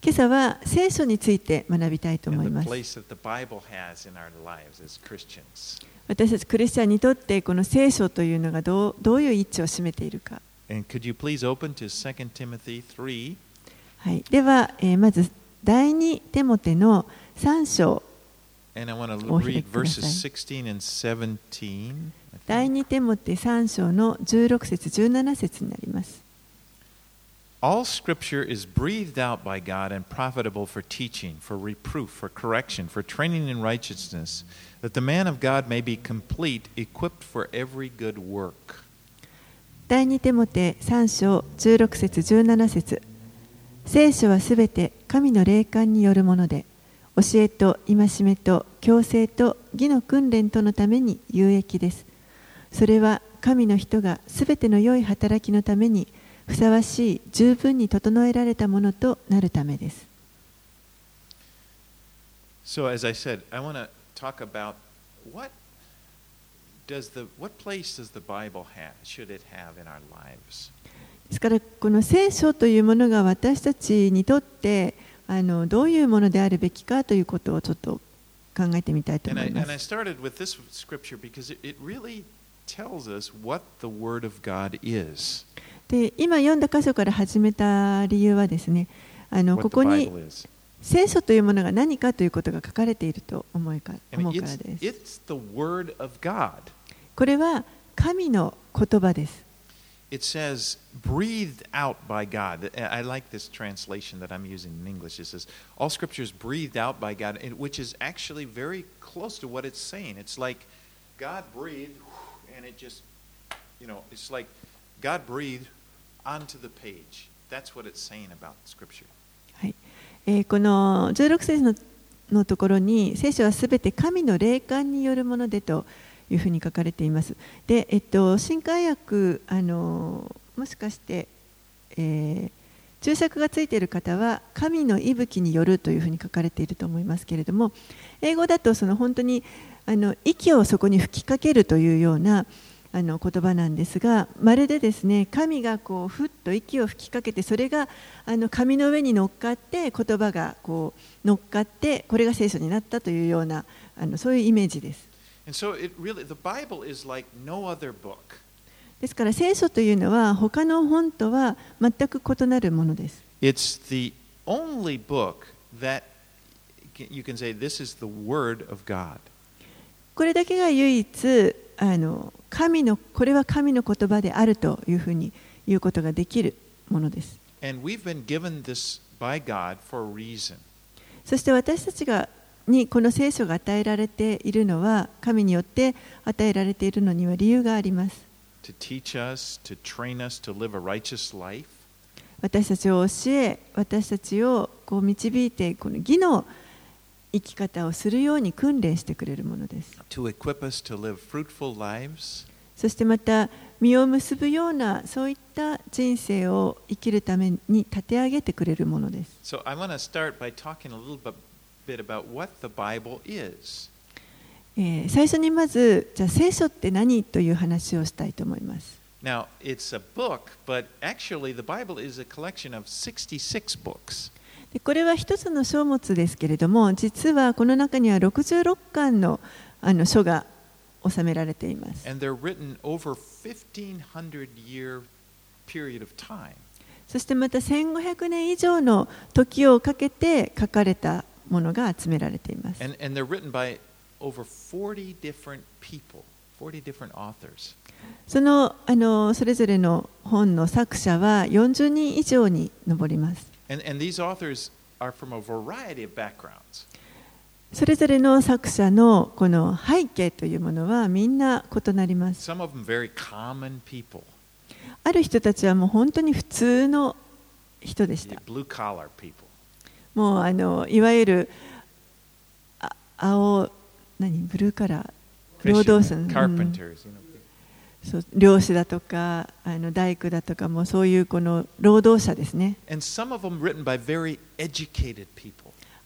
今朝は聖書について学びたいと思います。私たちクリスチャンにとってこの聖書というのがどう,どういう位置を占めているか。はい、では、え、まず第2テモテの3章。第2テモテ3章の16節17節になります。All scripture is breathed out by God and profitable for teaching, for reproof, for correction, for training in righteousness, that the man of God may be complete, equipped for every good work. 第2テモテ3章16節17節聖書はすべて神の霊感によるもので教えと戒めと強制と義の訓練とのために有益ですそれは神の人がすべての良い働きのためにふさわしい十分に整えられたものとなるためです So, as I said, I want to talk about what does the what place does the Bible have? Should it have in our lives? ですからこの聖書というものが私たちにとってあのどういうものであるべきかということをちょっと考えてみたいと And 思 I いま and I す。started with this scripture because it, it really tells us what the Word of God is. で今読んだ箇所から始めた理由はですねあの What こ the こに Bible is. 聖書というものが何かということが書かれていると思いか I mean, 思うから it's, です。 it's the Word of God. これは神の言葉です。 It says, breathed out by God. I like this translation that I'm using in English. It says, all scripture is breathed out by God, and- which is actually very close to what it's saying. It's like God breathed, and it just, you know, it's like God breathed onto the page. That's what it's saying about scripture. はいえーこの16節ののところに聖書はすべて神の霊感によるものでというふうに書かれています。で、えっと、新海訳あのもしかして、えー注釈がついている方は神の息吹によるというふうに書かれていると思いますけれども英語だとその本当にあの息をそこに吹きかけるというようなあの言葉なんですがまるでですね神がこうふっと息を吹きかけてそれがあの紙の上に乗っかって言葉がこう乗っかってこれが聖書になったというようなあのそういうイメージです。And so it really, the Bible is like no other book. ですから聖書というのは他の本とは全く異なるものです。It's the only book that you can say this is the Word of God. これだけが唯一あの神のこれは神の言葉であるというふうに言うことができるものです。And we've been given this by God for a reason. そして私たちがにこの聖書が与えられているのは神によって与えられているのには理由があります。私たちを教え、私たちをこう導いて、この義の生き方をするように訓練してくれるものです。そしてまた、身を結ぶような、そういった人生を生きるために立て上げてくれるものです。So 最初にまず、聖書って何という話をしたいと思います？これは一つの書物ですけれども、実はこの中には66巻の,書が収められています。そしてまた1500年以上の時をかけて書かれたものが集められています。その,あのそれぞれの本の作者は40人以上に上ります。それぞれの作者の,この背景というものはみんな異なります。ある人たちはもう本当に普通の人でした。もうあのいわゆるあ青何？ブルーカラー。労働者の、うん、そう。漁師だとかあの大工だとかもそういうこの労働者ですね。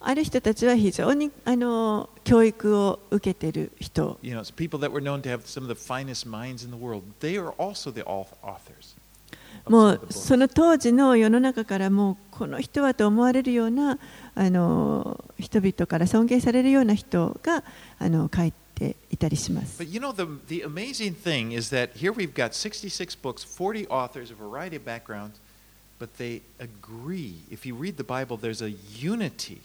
ある人たちは非常にあの教育を受けている人。もうその当時の世の中からもうこの人はと思われるようなあの人々から尊敬されるような人があの書いていたりします。But you know, the, the amazing thing is that here we've got 66 books, 40 authors, a variety of backgrounds, but they agree. If you read the Bible, there's a unity.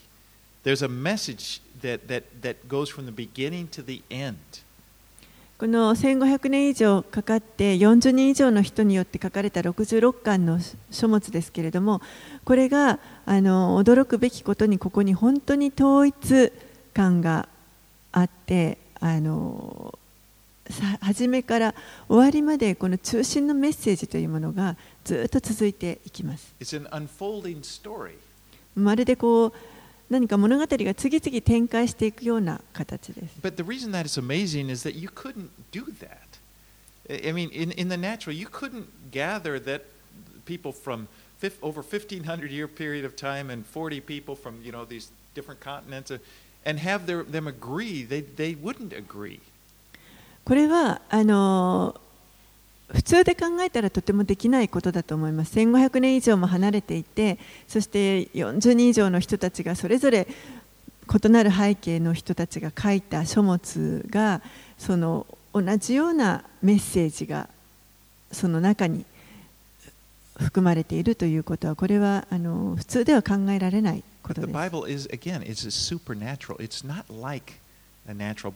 There's a message that, that, that goes from the beginning to the end. この1500年以上かかって40人以上の人によって書かれた66巻の書物ですけれどもこれがあの驚くべきことにここに本当に統一感があってあのさ初めから終わりまでこの中心のメッセージというものがずっと続いていきます.まるでこう何か物語が次々展開していくような形です But the reason that it's amazing is that you couldn't do that. I mean, in, in the natural, you couldn't gather that people from fif- over 1500 year period of time and 40 people from you know these different continents uh, and have their, them agree. They, they wouldn't agree. これはあの普通で考えたらとてもできないことだと思います1500年以上も離れていてそして40人以上の人たちがそれぞれ異なる背景の人たちが書いた書物がその同じようなメッセージがその中に含まれているということはこれはあの普通では考えられないことです。natural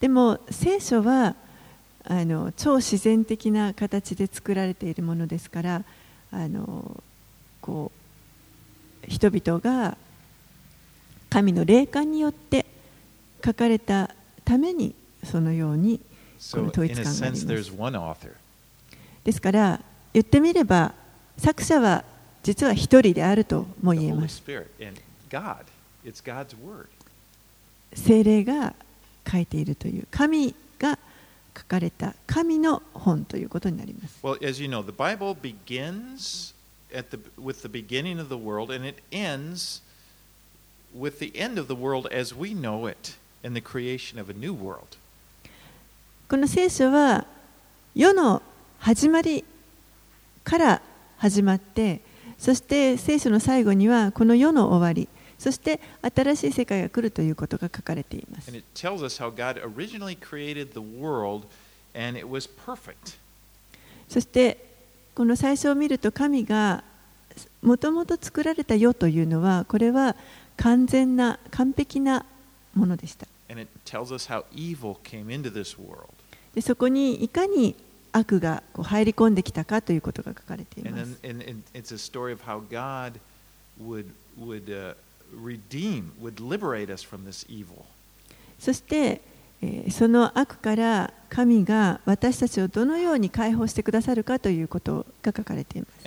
でも聖書はあの超自然的な形で作られているものですからあのこう人々が神の霊感によって書かれたためにそのようにこの統一感があですから言ってみれば作者は実は一人であるとも言えます.精霊が書いているという神が書かれた神の本ということになります Well, as you know, the Bible begins at the, with the beginning of the world and it ends with the end of the world as we know it and the creation of a new world. この聖書は世の始まりから始まってそして聖書の最後にはこの世の終わり、そして新しい世界が来るということが書かれています。そしてこの最初を見ると神がもともと作られた世というのはこれは完全な完璧なものでした。でそこにいかに悪がこう入り込んできたかということが書かれています。そして、えー、その悪から神が私たちをどのように解放してくださるかということが書かれています。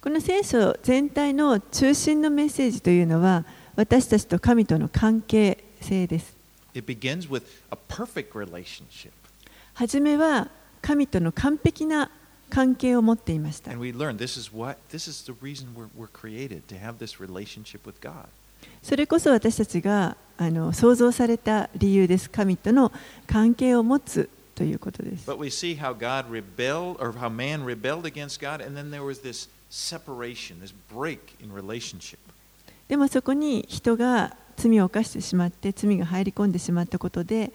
この聖書全体の中心のメッセージというのは、私たちと神との関係性です。It begins with a perfect relationship. はじめは神との完璧な関係を持っていました。And we learn this is what this is the reason we're, we're created to have this relationship with God. それこそ私たちがあの創造された理由です。神との関係を持つということです。But we see how God rebelled or how man rebelled against God, and then there was this separation, this break in relationship. でもそこに人が罪を犯してしまって罪が入り込んでしまったことで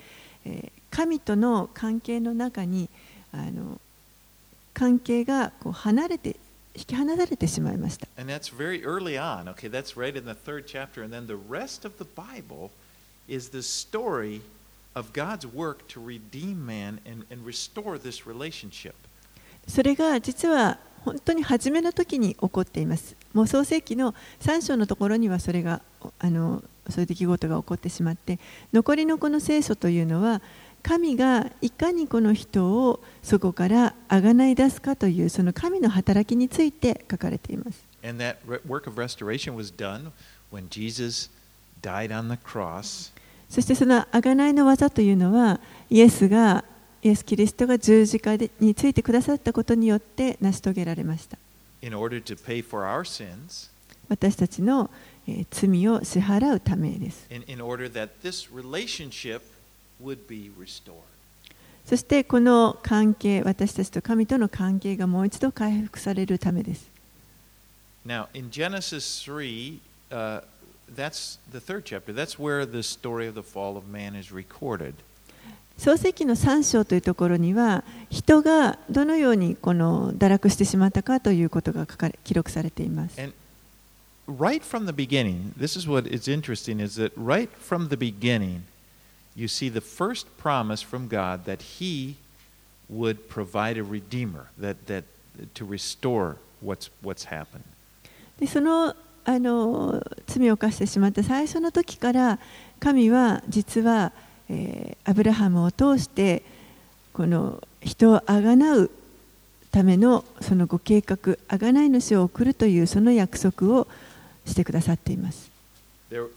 神との関係の中にあの関係がこう離れて引き離されてしまいました。それが実は本当に初めの時に起こっています。もう創世記の3章のところにはそれがあのそういう出来事が起こってしまって残りのこの聖書というのは神がいかにこの人をそこからあがない出すかというその神の働きについて書かれています。And that re- work of restoration was done when Jesus died on the cross そしてその贖いの技というのはイエスがイエス・キリストが十字架についてくださったことによって成し遂げられました。私たちの罪を支払うためです。そしてこの関係、私たちと神との関係がもう一度回復されるためです。Now, in Genesis 3, uh, that's the third chapter, that's where the story of the fall of man is recorded. 創世記の3章というところには人がどのようにこの堕落してしまったかということが書かれ記録されています。Right from the beginning, this is what is interesting is that right from the beginning, you see the first promise from God that He would provide a redeemer, that, that to restore what's, what's happened. でそのあの罪を犯してしまった最初の時から神は実は、えーアブラハムを通してこの人をあがなうためのそのご計画あがない主を送るというその約束をしてくださっています。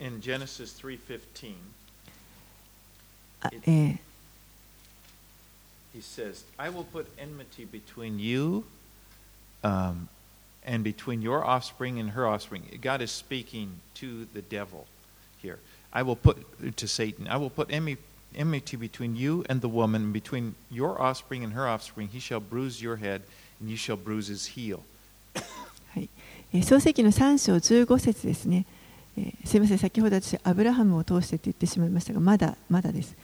In Genesis 3:15, あえー he says, "I will put enmity between you um, and between your offspring and her offspring." God is speaking to the devil. I will put to Satan. I will put enmity between you and the woman, between your offspring and her offspring. He shall bruise your head, and you shall bruise his heel. はい、え創世記の3章15節ですね、えーすみません、先ほど私、アブラハムを通してと言ってしまいましたが、まだまだです。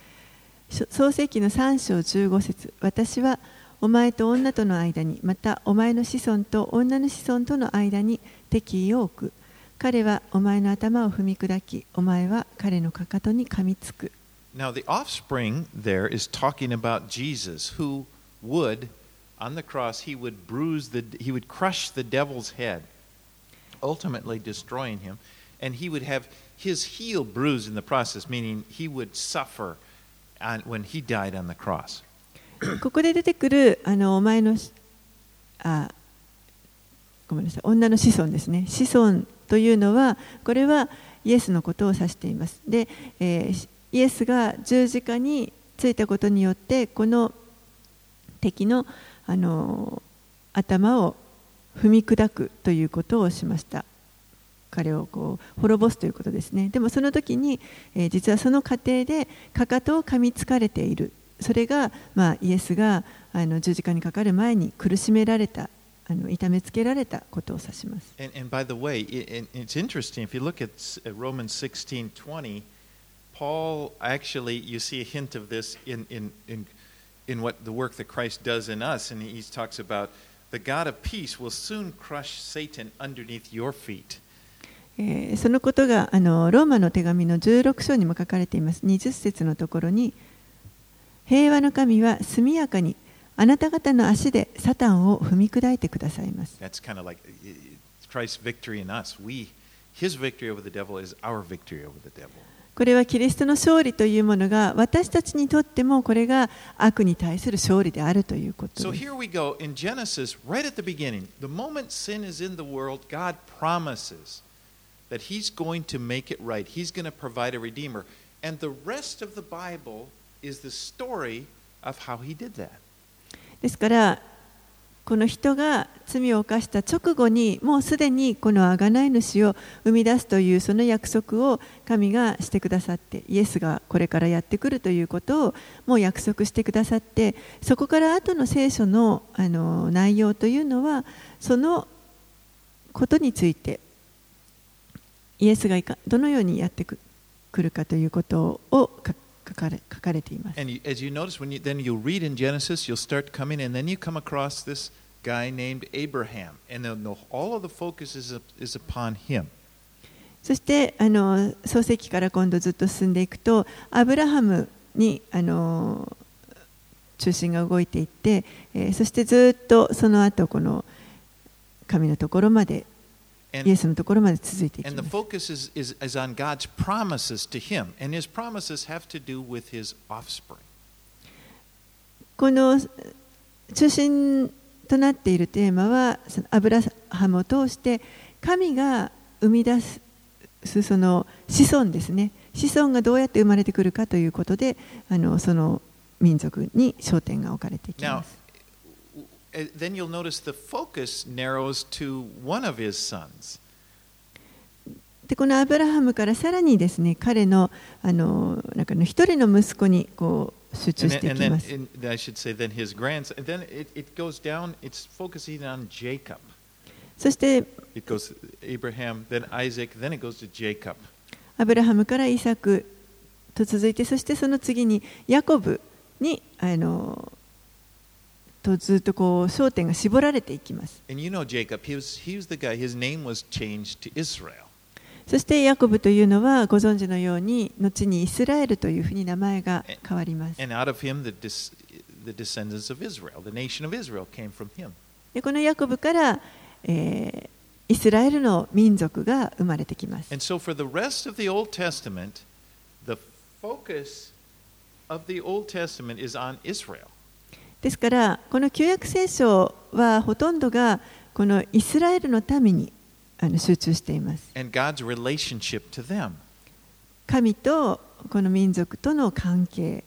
創世記の3章15節私はお前と女との間に、またお前の子孫と女の子孫との間に敵意を置く。彼はお前の頭を踏み砕き、お前は彼のかかとに噛みつく。Now, the offspring there is talking about Jesus, who would, on the cross, he would bruise the, he would crush the devil's head, ultimately destroying him, and he would have his heel bruised in the process, meaning he would suffer on, when he died on the cross. ここで出てくるあのお前のしあごめんなさい女の子孫ですね子孫というのはこれはイエスのことを指しています。で、えーイエスが十字架についたことによってこの敵のあの頭を踏み砕くということをしました。彼をこう滅ぼすということですね。でもその時に、えー実はその過程でかかとを噛みつかれている。それが、まあ、イエスがあの十字架にかかる前に苦しめられたあの痛めつけられたことを指します。And, and by the way, i i it's interesting if you look at uh, Romans 16:20, Paul actually you see a hint of this in, in, in, in what the work that Christ does in us, and he talks about the God of peace will soon crush Satan underneath your feet. えーそのことがあのローマの手紙の16章にも書かれています20節のところに平和の神は速やかにあなた方の足でサタンを踏み砕いてくださいます。これはキリストの勝利というものが私たちにとってもこれが悪に対する勝利であるということです。ですからこの人が罪を犯した直後にもうすでにこの贖い主を生み出すというその約束を神がしてくださってイエスがこれからやってくるということをもう約束してくださってそこから後の聖書のあの内容というのはそのことについてイエスがどのようにやってくるかということをか書かれ書かれています。And you, as you notice, when you, then you read in Genesis, you'll start coming, and then you come across this guy named Abraham. And then the, all of the focus is, is upon him. そしてあの創世記から今度ずっと進んでいくとアブラハムにあの中心が動いていって、えーそしてずっとその後この神のところまでイエスのところまで続いていき And ま the す。focus is, is, is on God's promises to him. And his promises have to do with his offspring. この中心となっているテーマはそのアブラハムを通して神が生み出すその子孫ですね子孫がどうやって生まれてくるかということであのその民族に焦点が置かれていきます。でこのアブラハムからさらにですね彼の,あの,なんかの一人の息子にこう集中していきます。そして、アブラハムからイサクと続いて、そしてその次にヤコブにあのとずっとこう焦点が絞られていきます。そしてヤコブというのはご存知のように後にイスラエルというふうに名前が変わります。でこのヤコブから、えー、イスラエルの民族が生まれてきます。ですからこの旧約聖書はほとんどがこのイスラエルの民にあの集中しています。and God's relationship to them. 神とこの民族との関係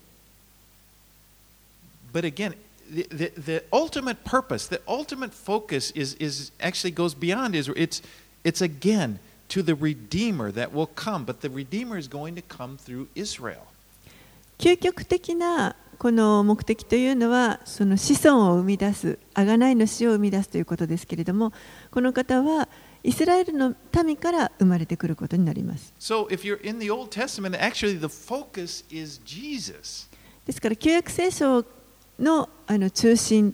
But again, the, the, the ultimate purpose, the ultimate focus is, is actually goes beyond Israel. It's, it's again to the Redeemer that will come, but the Redeemer is going to come through Israel. 究極的なこの目的というのはその子孫を生み出す贖いの死を生み出すということですけれどもこの方はイスラエルの民から生まれてくることになります So if you're in the Old Testament, actually the focus is Jesus. ですから旧約聖書のあの中心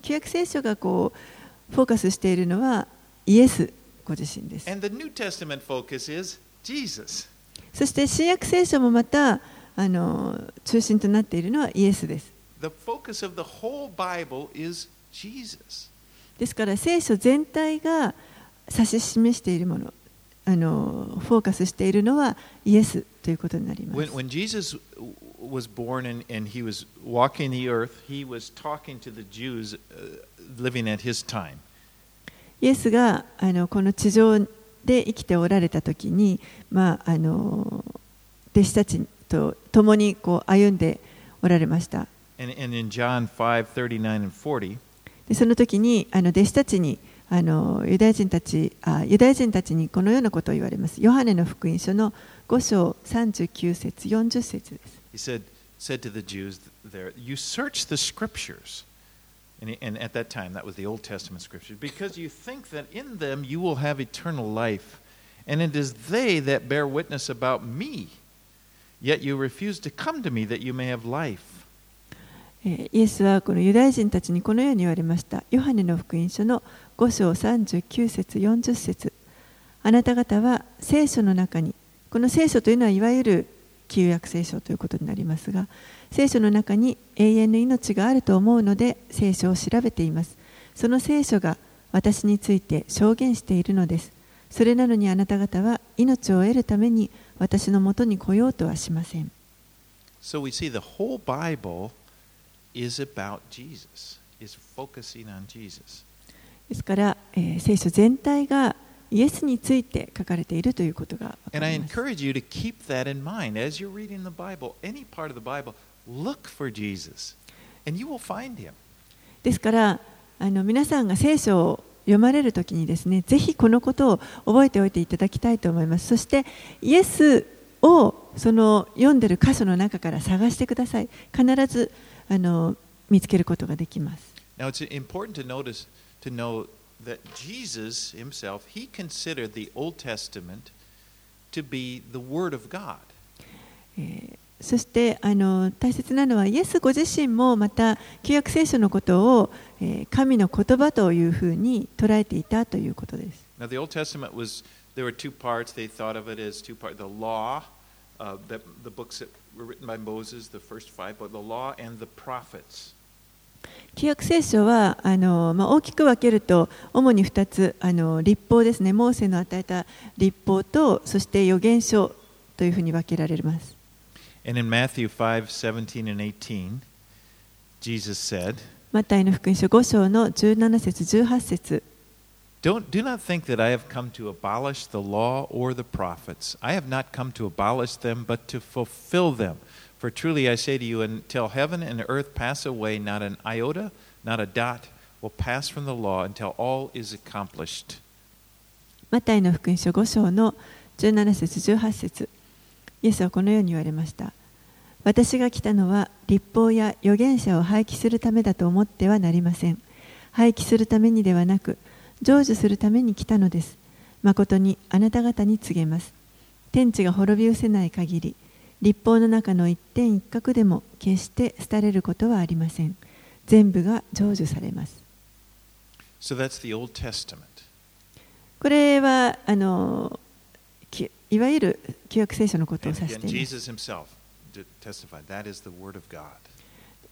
旧約聖書がこうフォーカスしているのはイエスご自身です And the New Testament focus is Jesus. そして新約聖書もまたあの中心となっているのはイエスです The focus of the whole Bible is Jesus. ですから聖書全体が指し示しているものあのフォーカスしているのはイエスということになります when Jesus w- was born and, and he was walking the earth, he was talking to the Jews uh, living at his time. イエスがあのこの地上で生きておられた時に、まあ、あの弟子たちと共にこう歩んでおられました And, and in John 5 39 and 40, でその時にあの弟子たちにあのユダヤ人たちあユダヤ人たちにこのようなことを言われますヨハネの福音書の5章39節40節です he said, said to the Jews there, You search the scriptures. And, and at that time, that was the Old Testament scriptures, because you think that in them you will have eternal life. And it is they that bear witness about me. Yet you refuse to come to me that you may have life. イエスはこのユダヤ人たちにこのように言われました。ヨハネの福音書の5章39節40節あなた方は聖書の中に、この聖書というのはいわゆる旧約聖書ということになりますが、聖書の中に永遠の命があると思うので聖書を調べています。その聖書が私について証言しているのです。それなのにあなた方は命を得るために私のもとに来ようとはしません。ですから、えー、聖書全体がイエスについて書かれているということが分かります。ですから、あの皆さんが聖書読まれるときにですね、ぜひこのことを覚えておいていただきたいと思います。そしてイエスをその読んでる箇所の中から探してください。必ずあの見つけることができます。Now, it's important to notice to know that Jesus himself, he considered the Old Testament to be the Word of God. えーそしてあの大切なのはイエスご自身もまた旧約聖書のことを、えー、神の言葉というふうに捉えていたということです。旧約聖書はあの、まあ、大きく分けると主に2つあの立法ですね、モーセの与えた立法とそして予言書というふうに分けられます。And in Matthew 5 17 and 18, Jesus said, マタイの福音書5章の17節18節 Don't, do not think that I have come to abolish the law or the prophets. I have not come to abolish them, but to fulfill them. For truly I say to you, until heaven and earth pass away, not an iota, not a dot will pass from the law until all is accomplished. マタイの福音書5章の 17節18節 イエスはこのように言われました。私が来たのは立法や預言者を廃棄するためだと思ってはなりません。廃棄するためにではなく成就するために来たのです。誠にあなた方に告げます。天地が滅び失せない限り立法の中の一点一角でも決して廃れることはありません。全部が成就されます。So that's the Old Testament. これはあのきいわゆる旧約聖書のことを指しています.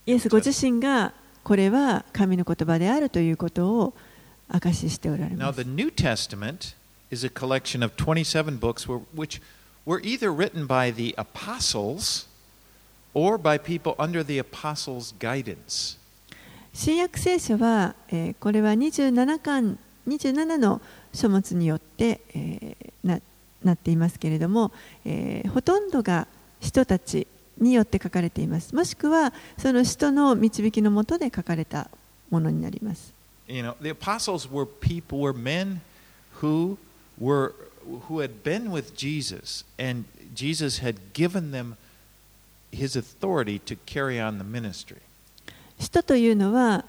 イエスご自身がこれは神の言葉であるということを証ししておられ Now, ます the New Testament is a collection of 27 books which were either written by the apostles or by people under the apostles' guidance. 新約聖書は、えーこれは27巻27の書物によって、えーななっていますけれども、えーほとんどが人たちによって書かれていますもしくはその人の導きのもとで書かれたものになります You know, the apostles were people, were men who were who had been with Jesus, and Jesus had given them his authority to carry on the ministry. 使徒というのは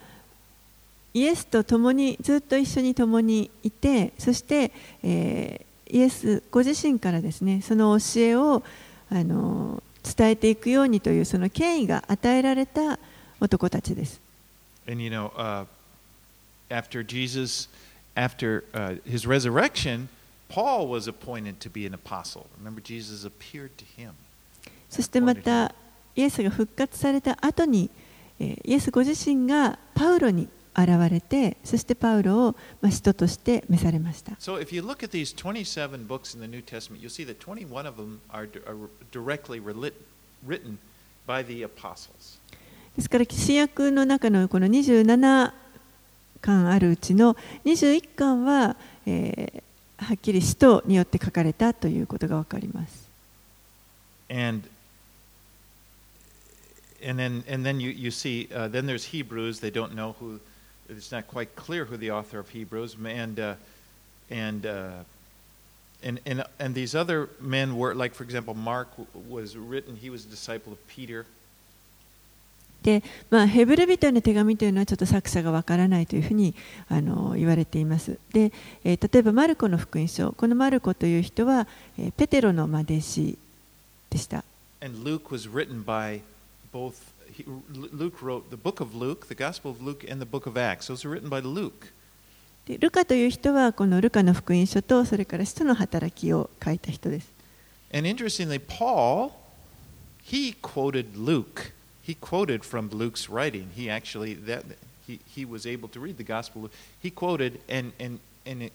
イエスと共にずっと一緒に共にいてそして、えーイエスご自身からですねその教えをあの伝えていくようにというその権威が与えられた男たちです。And you know, uh, after Jesus, after uh, his resurrection, Paul was appointed to be an apostle. Remember, Jesus appeared to him. そしてまたイエスが復活された後に、えーイエスご自身がパウロに現れてそしてパウロを、まあ、使徒として召されました。So, if you look at these 27 books in the New Testament, you'll see that 21 of them are, directly written by the apostles. ですから新約の中のこの27巻あるうちの21巻は、えーはっきり使徒によって書かれたということがわかります。And and then and then you, you see uh, then there's Hebrews. They don't know who. It's not quite clear who the author of Hebrews. And uh, and uh, and and and these other men were like, for example, Mark w- was written. He was a disciple of Peter. で、まあ、ヘブル人への手紙というのはちょっと作者がわからないというふうにあの言われています。で、えー例えばマルコの福音書、このマルコという人は、えーペテロのまあ弟子でした。 And Luke was written by both. He, Luke wrote the book of Luke, the Gospel of Luke, and the book of Acts. Those are written by Luke. でルカという人はこのルカの福音書とそれから使徒の働きを書いた人です。 And interestingly, Paul, he quoted Luke. He quoted from Luke's writing. He actually that he, he was able to read the gospel. He quoted and and and it,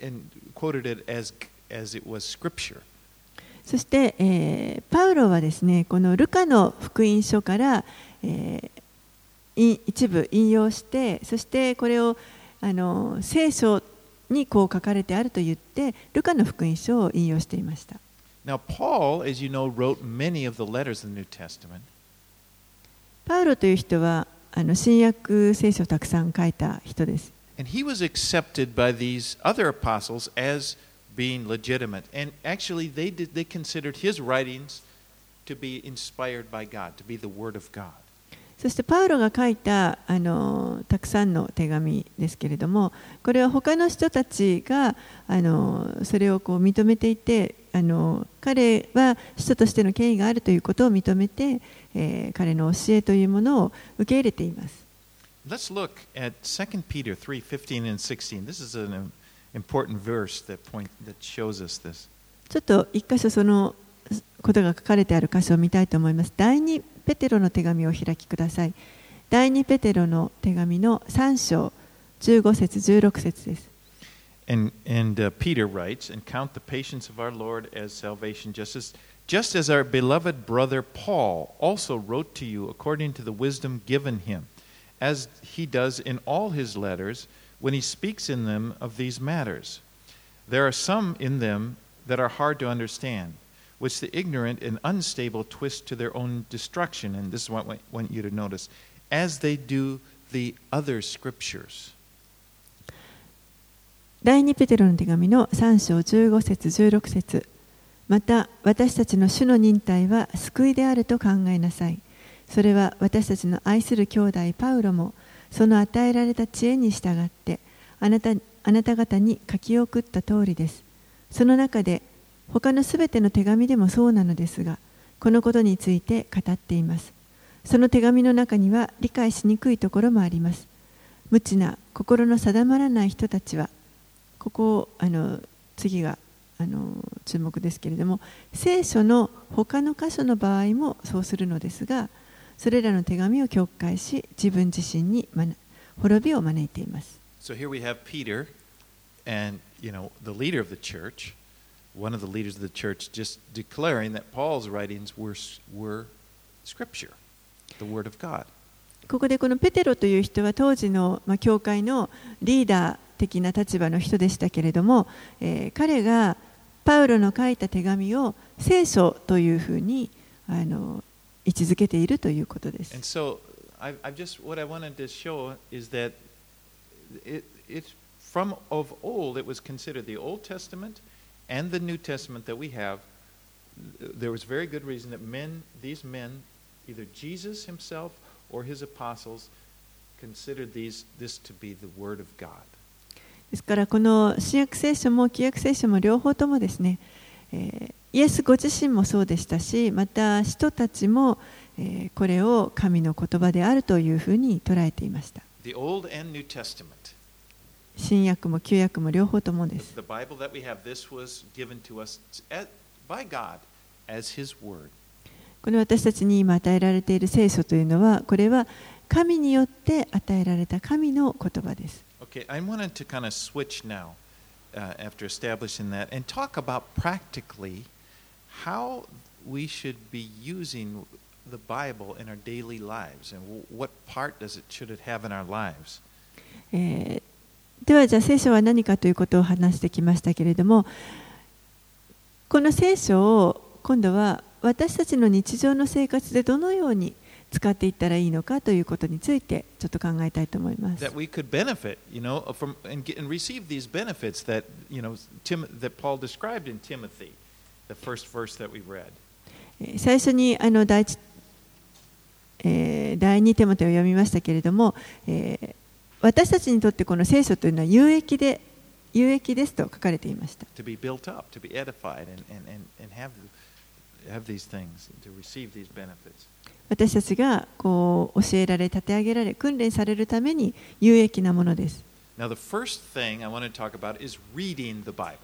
and quoted it as as it was scripture. そして、えーパウロはですねこのルカの福音書から、えーい一部引用してそしてこれをあの聖書にこう書かれてあると言ってルカの福音書を引用していました Now Paul, as you know, wrote many of the letters in the New Testament. パウロという人はあの新約聖書をたくさん書いた人です And he was accepted by these other apostles as being legitimate. And actually, they, did, they considered his writings to be inspired by God, to be the Word of God. そしてパウロが書いたあのたくさんの手紙ですけれどもこれは他の人たちがあのそれをこう認めていてあの彼は使徒としての権威があるということを認めて、えー彼の教えというものを受け入れています。Let's look at 2 Peter 3 15 and 16. This is an important verse that, point, that shows us this. ちょっと一箇所そのことが書かれてある箇所を見たいと思います。第2ペテロの手紙をお開きください。第2ペテロの手紙の3章15節16節です。 And, and uh, Peter writes, And count the patience of our Lord as salvation, just as, just as our beloved brother Paul also wrote to you according to the wisdom given him, as he does in all his letters When he speaks in them of these matters. There are some in them that are hard to understand, which the ignorant and unstable twist to their own destruction. And this is what I want you to notice as they do the other scriptures. 第2ペテロの手紙の3章15節16節また私たちの主の忍耐は救いであると考えなさいそれは私たちの愛する兄弟パウロもその与えられた知恵に従ってあなたあなた方に書き送った通りです。その中で他のすべての手紙でもそうなのですがこのことについて語っています。その手紙の中には理解しにくいところもあります。無知な心の定まらない人たちはここをあの次があの注目ですけれども聖書の他の箇所の場合もそうするのですがそれらの手紙を曲解し自分自身に滅びを招いています。So here we have Peter and you know the leader of the church, one of the leaders of the church, just declaring that Paul's writings were, were scripture, the word of God. ここでこのペテロという人は当時の、まあ、教会のリーダー的な立場の人でしたけれども、えー、彼がパウロの書いた手紙を聖書というふうにあの位置づけているということです。So, I've, I've just, what I wanted to show is that it, it, from of old, it was considered the Old Testament and the New Testament that we have. There was very good reason that men, these men, either Jesus himself or his apostles, considered these, this to be the Word of God. ですからこの新約聖書も旧約聖書も両方ともですね、えー、イエスご自身もそうでしたしまた人たちも、えー、これを神の言葉であるというふうに捉えていました。新約も旧約も両方ともです。この私たちに今与えられている聖書というのは、これは神によって与えられた神の言葉です。Okay, I wanted to kind of switch now uh, after establishing that and talk about practically how we should be using the Bible in our daily lives and what part does it should it have in our lives. えー、ではじゃあ聖書は何かということを話してきましたけれどもこの聖書を今度は私たちの日常の生活でどのように使っていったらいいのかということについてちょっと考えたいと思います。最初にあの第一えー、第二手元を読みましたけれども、えー、私たちにとってこの聖書というのは有益で有益ですと書かれていました。私たちがこう教えられ、立て上げられ、訓練されるために有益なものです。Now, the first thing I want to talk about is reading the Bible.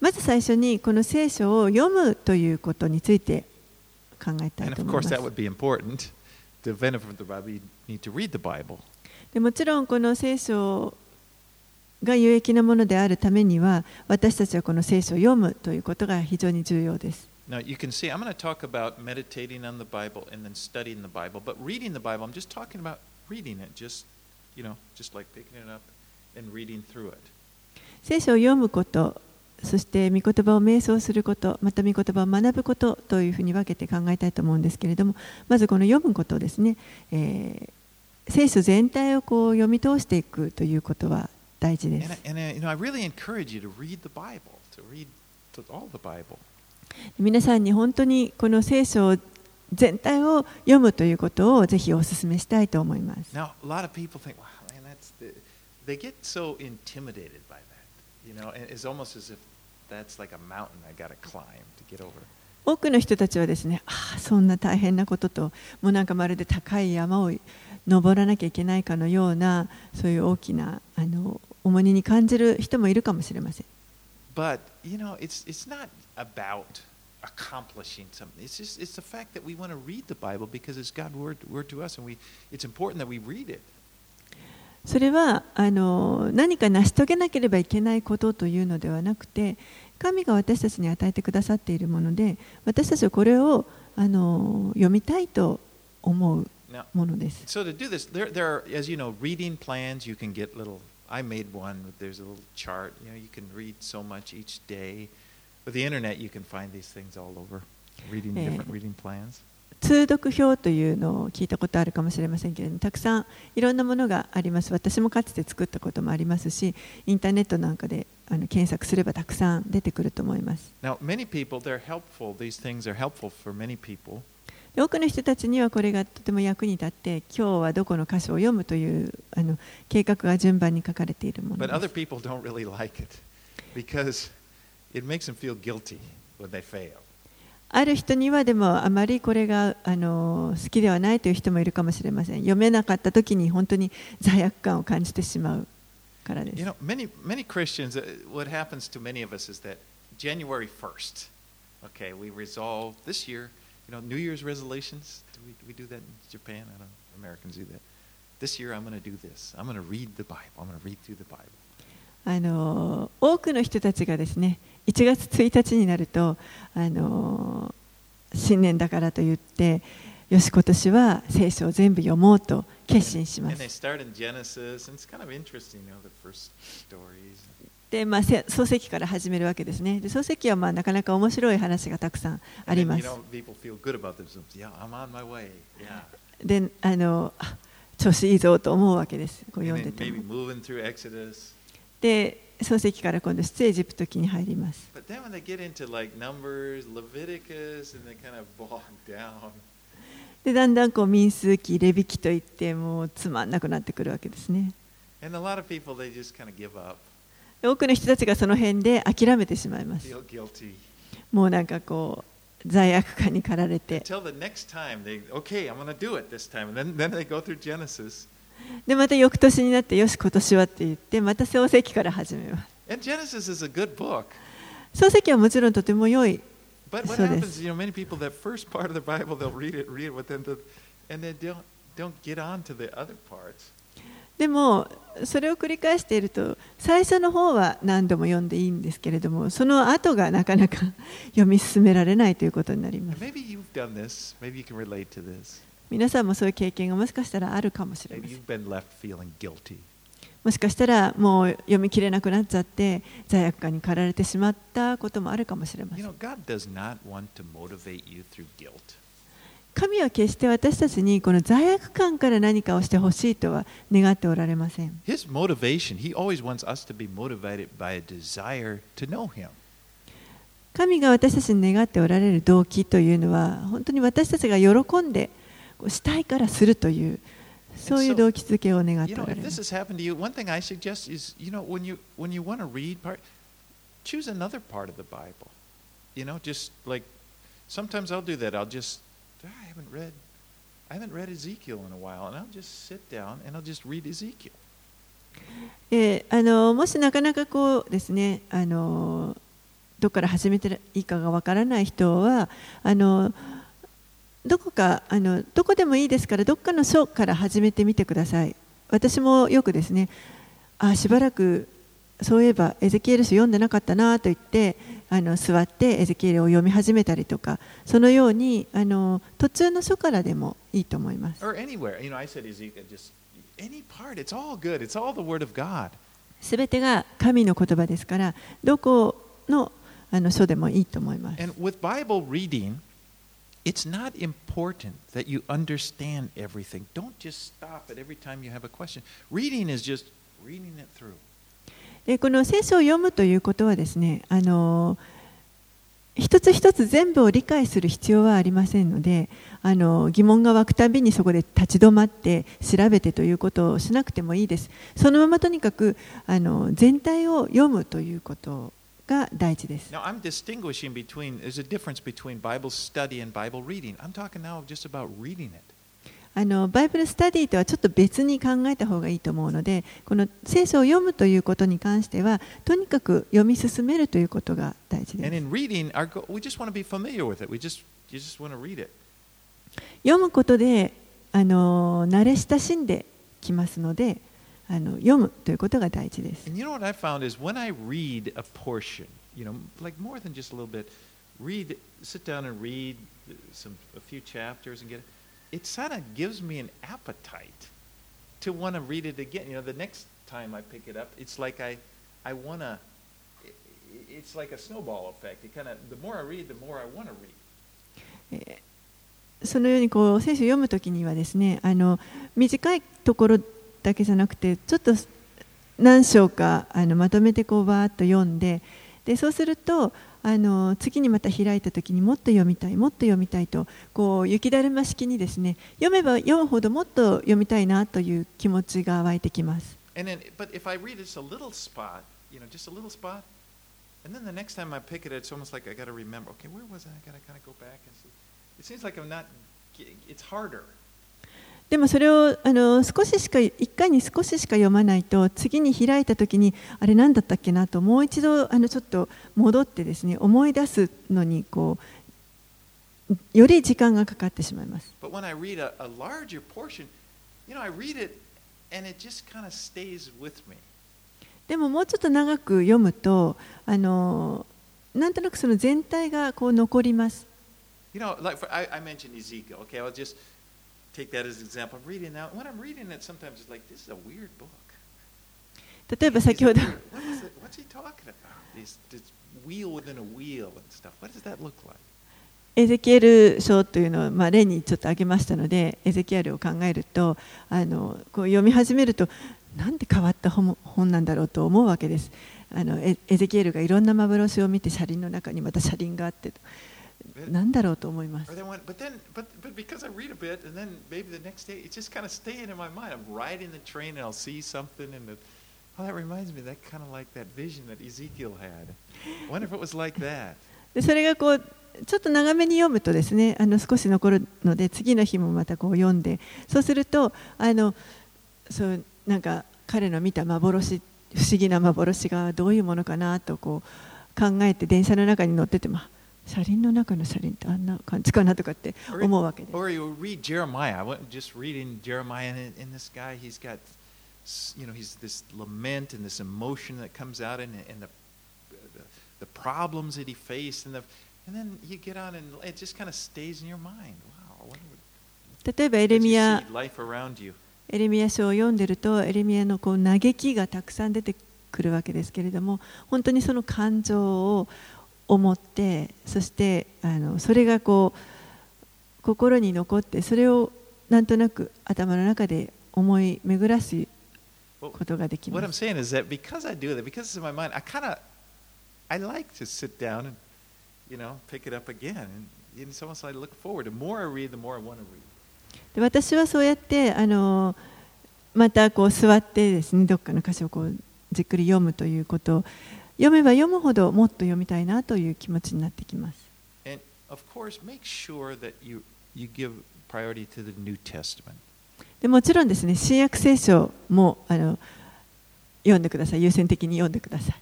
まず最初にこの聖書を読むということについて考えたいと思います。でもちろんこの聖書が有益なものであるためには私たちはこの聖書を読むということが非常に重要です。Now, you can see, I'm going to talk about meditating on the Bible and then studying the Bible, but reading the Bible, I'm just talking about reading it, just, you know, just like picking it up and reading through it. 聖書を読むこと、そして御言葉を瞑想すること、また御言葉を学ぶことというふうに分けて考えたいと思うんですけれども、まずこの読むことですね、えー、聖書全体をこう読み通していくということは大事です。And, and, uh, you know, I really encourage you to read the Bible, to read all the Bible. 皆さんに本当にこの聖書全体を読むということをぜひお勧めしたいと思います。Now, a lot of people think, wow, man, that's the, they get so intimidated by that. You know, it's almost as if that's like a mountain I got to climb to get over. 多くの人たちはですね、ああ、そんな大変なことと、もうなんかまるで高い山を登らなきゃいけないかのような、そういう大きなあの重荷に感じる人もいるかもしれません。But, you know, it's, it's not about accomplishing something. It's just it's the fact that we want to read the Bible because it's God's word, word to us and we it's important that we read it. それはあの何か成し遂げなければいけないことというのではなくて神が私たちに与えてくださっているもので私たちはこれをあの読みたいと思うものです。So to do this, there, there are, as you know, reading plans, you can get little I made one. There's a little chart. You know, you can read so much each day. With the internet, you can find these things all over. Reading different reading plans. 通読表というのを聞いたことあるかもしれませんけれどもたくさんいろんなものがあります私もかつて作ったこともありますしインターネットなんかであの検索すればたくさん出てくると思います Now, many people, they're helpful. These things are helpful for many people. で多くの人たちにはこれがとても役に立って今日はどこの箇所を読むというあの計画が順番に書かれているもの But で other す people don't really like it because it makes them feel guilty when they fail. ある人にはでもあまりこれがあの好きではないという人もいるかもしれません読めなかった時に本当に罪悪感を感じてしまうからです You know, many, many Christians, uh, what happens to many of us is that January 1st, okay, we resolve this year, you know, New Year's resolutions. Do we, we do that in Japan? I don't know. Americans do that. This year I'm going to do this. I'm going to read the Bible. I'm going to read through the Bible. あの多くの人たちがですね1月1日になると、あのー、新年だからと言って、よし、今年は聖書を全部読もうと決心します。で、まあ、漱石から始めるわけですね。で、漱石は、まあ、なかなか面白い話がたくさんあります。で、あのー、調子いいぞと思うわけです。こう読んでても。で、創世記から今度、出エジプト記に入ります。で、だんだんこう民数記、レビ記といって、もうつまんなくなってくるわけですね。多くの人たちがその辺で諦めてしまいます。もうなんかこう罪悪感に駆られて。でまた翌年になってよし今年はって言ってまた創世記から始めます。創世記はもちろんとても良い。そです。You でもそれを繰り返していると最初の方は何度も読んでいいんですけれどもその後がなかなか 読み進められないということになります。皆さんもそういう経験がもしかしたらあるかもしれません。もしかしたらもう読み切れなくなっちゃって罪悪感に駆られてしまったこともあるかもしれません。神は決して私たちにこの罪悪感から何かをしてほしいとは願っておられません。神が私たちに願っておられる動機というのは本当に私たちが喜んで、したいからするというそういう動機づけを願っておられま this す has happened to you, one thing I suggest is, you know, when you when you want to read part, choose another part of the Bible. You know, just like sometimes I'll do that. I'll just "Ah, I haven't read I haven't read Ezekiel in a while, and I'll just sit down and I'll just read Ezekiel. えーあのもしなかなかこうですねあのどこから始めていいかがわからない人はあのどこかあのどこでもいいですからどっかの書から始めてみてください。私もよくですねあしばらくそういえばエゼキエル書読んでなかったなと言ってあの座ってエゼキエルを読み始めたりとかそのようにあの途中の書からでもいいと思います。すべてが神の言葉ですからどこのあの書でもいいと思います And with Bible reading, it's not important that you understand everything. Don't just stop at every time you have a question. Reading is just reading it through. でこの聖書を読むということはですねあの一つ一つ全部を理解する必要はありませんのであの疑問が湧くたびにそこで立ち止まって調べてということをしなくてもいいですそのままとにかくあの全体を読むということが第一です。あの、バイブルスタディとはちょっと別に考えた方がいいと思うので、この聖書を読むということに関しては、とにかく読み進めるということが大事です。読むことで、あの、慣れ親しんできますので、あの読むということが大事です you know what I found is when I read a portion, you know, like more than just a little bit, read, sit down and read some a few chapters and get it. It kind of gives me an appetite to want to read it again. You know, the next time I pick it up, it's like I, I want to. It's like a snowball effect. It kind of the more I read, the more I want to read. そのようにこう聖書を読むときにはですねあの短いところだけじゃなくてちょっと何章かあのまとめてこうバーッと読んででそうするとあの次にまた開いたときにもっと読みたいもっと読みたいとこう雪だるま式にですね読めば読むほどもっと読みたいなという気持ちが湧いてきます。And then, but if I read just a little spot, you know, just a little spot, and then the next time I pick it, it's almost like I got to remember. Okay, where was I? I got to kind of go back and see. It seems like I'm not. ge- It's harder. でもそれをあの少ししか一回に少ししか読まないと次に開いた時にあれ何だったっけなともう一度あのちょっと戻ってですね思い出すのにこうより時間がかかってしまいます。でももうちょっと長く読むとあのなんとなくその全体がこう残ります。例えば先ほどエゼキエル書というのを例にちょっと挙げましたのでエゼキエルを考えると読み始めるとなんで変わった本,なんだろうと思うわけです。エゼキエルがいろんな幻を見て車輪の中にまた車輪があって。なんだろうと思います。でそれがこうちょっと長めに読むとですねあの少し残るので次の日もまたこう読んでそうするとあのそうなんか彼の見た幻不思議な幻がどういうものかなとこう考えて電車の中に乗ってても車輪の中の車輪ってあんな感じかなとかって思うわけです。Or you read Jeremiah. I went just reading Jeremiah, and, and this guy, he's got, you know, he's this lament and this emotion that comes out, and, and the, the the problems that he faced, and the, and then you get on, and it just kind of stays in your mind. Wow, what would, 例えばエレミ you. エレミヤ書を読んでるとエレミヤのこう嘆きがたくさん出てくるわけですけれども本当にその感情を思ってそしてあのそれがこう心に残ってそれをなんとなく頭の中で思い巡らすことができます。で私はそうやってあのまたこう座ってですねどっかの箇所こうじっくり読むということ。読めば読むほどもっと読みたいなという気持ちになってきます。でもちろんですね、新約聖書もあの読んでください、優先的に読んでください。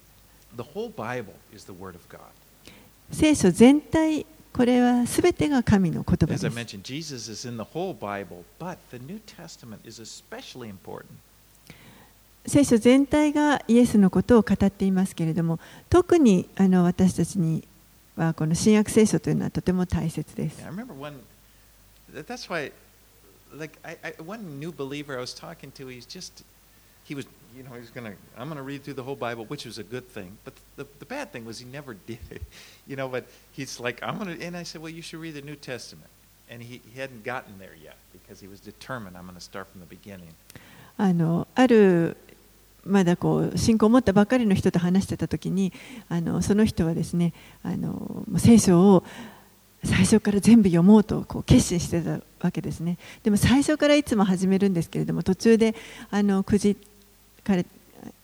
聖書全体、これはすべてが神の言葉です。聖書全体がイエスのことを語っていますけれども特にあの私たちにはこの新約聖書というのはとても大切です。あ,のあるまだこう信仰を持ったばかりの人と話してた時にあのその人はですねあの聖書を最初から全部読もうとこう決心してたわけですねでも最初からいつも始めるんですけれども途中であのくじかれ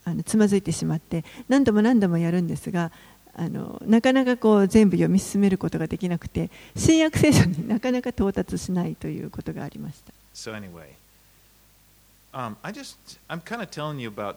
あのつまずいてしまって何度も何度もやるんですがあのなかなかこう全部読み進めることができなくて新約聖書になかなか到達しないということがありました。So anyway, um, I just, I'm kind of telling you about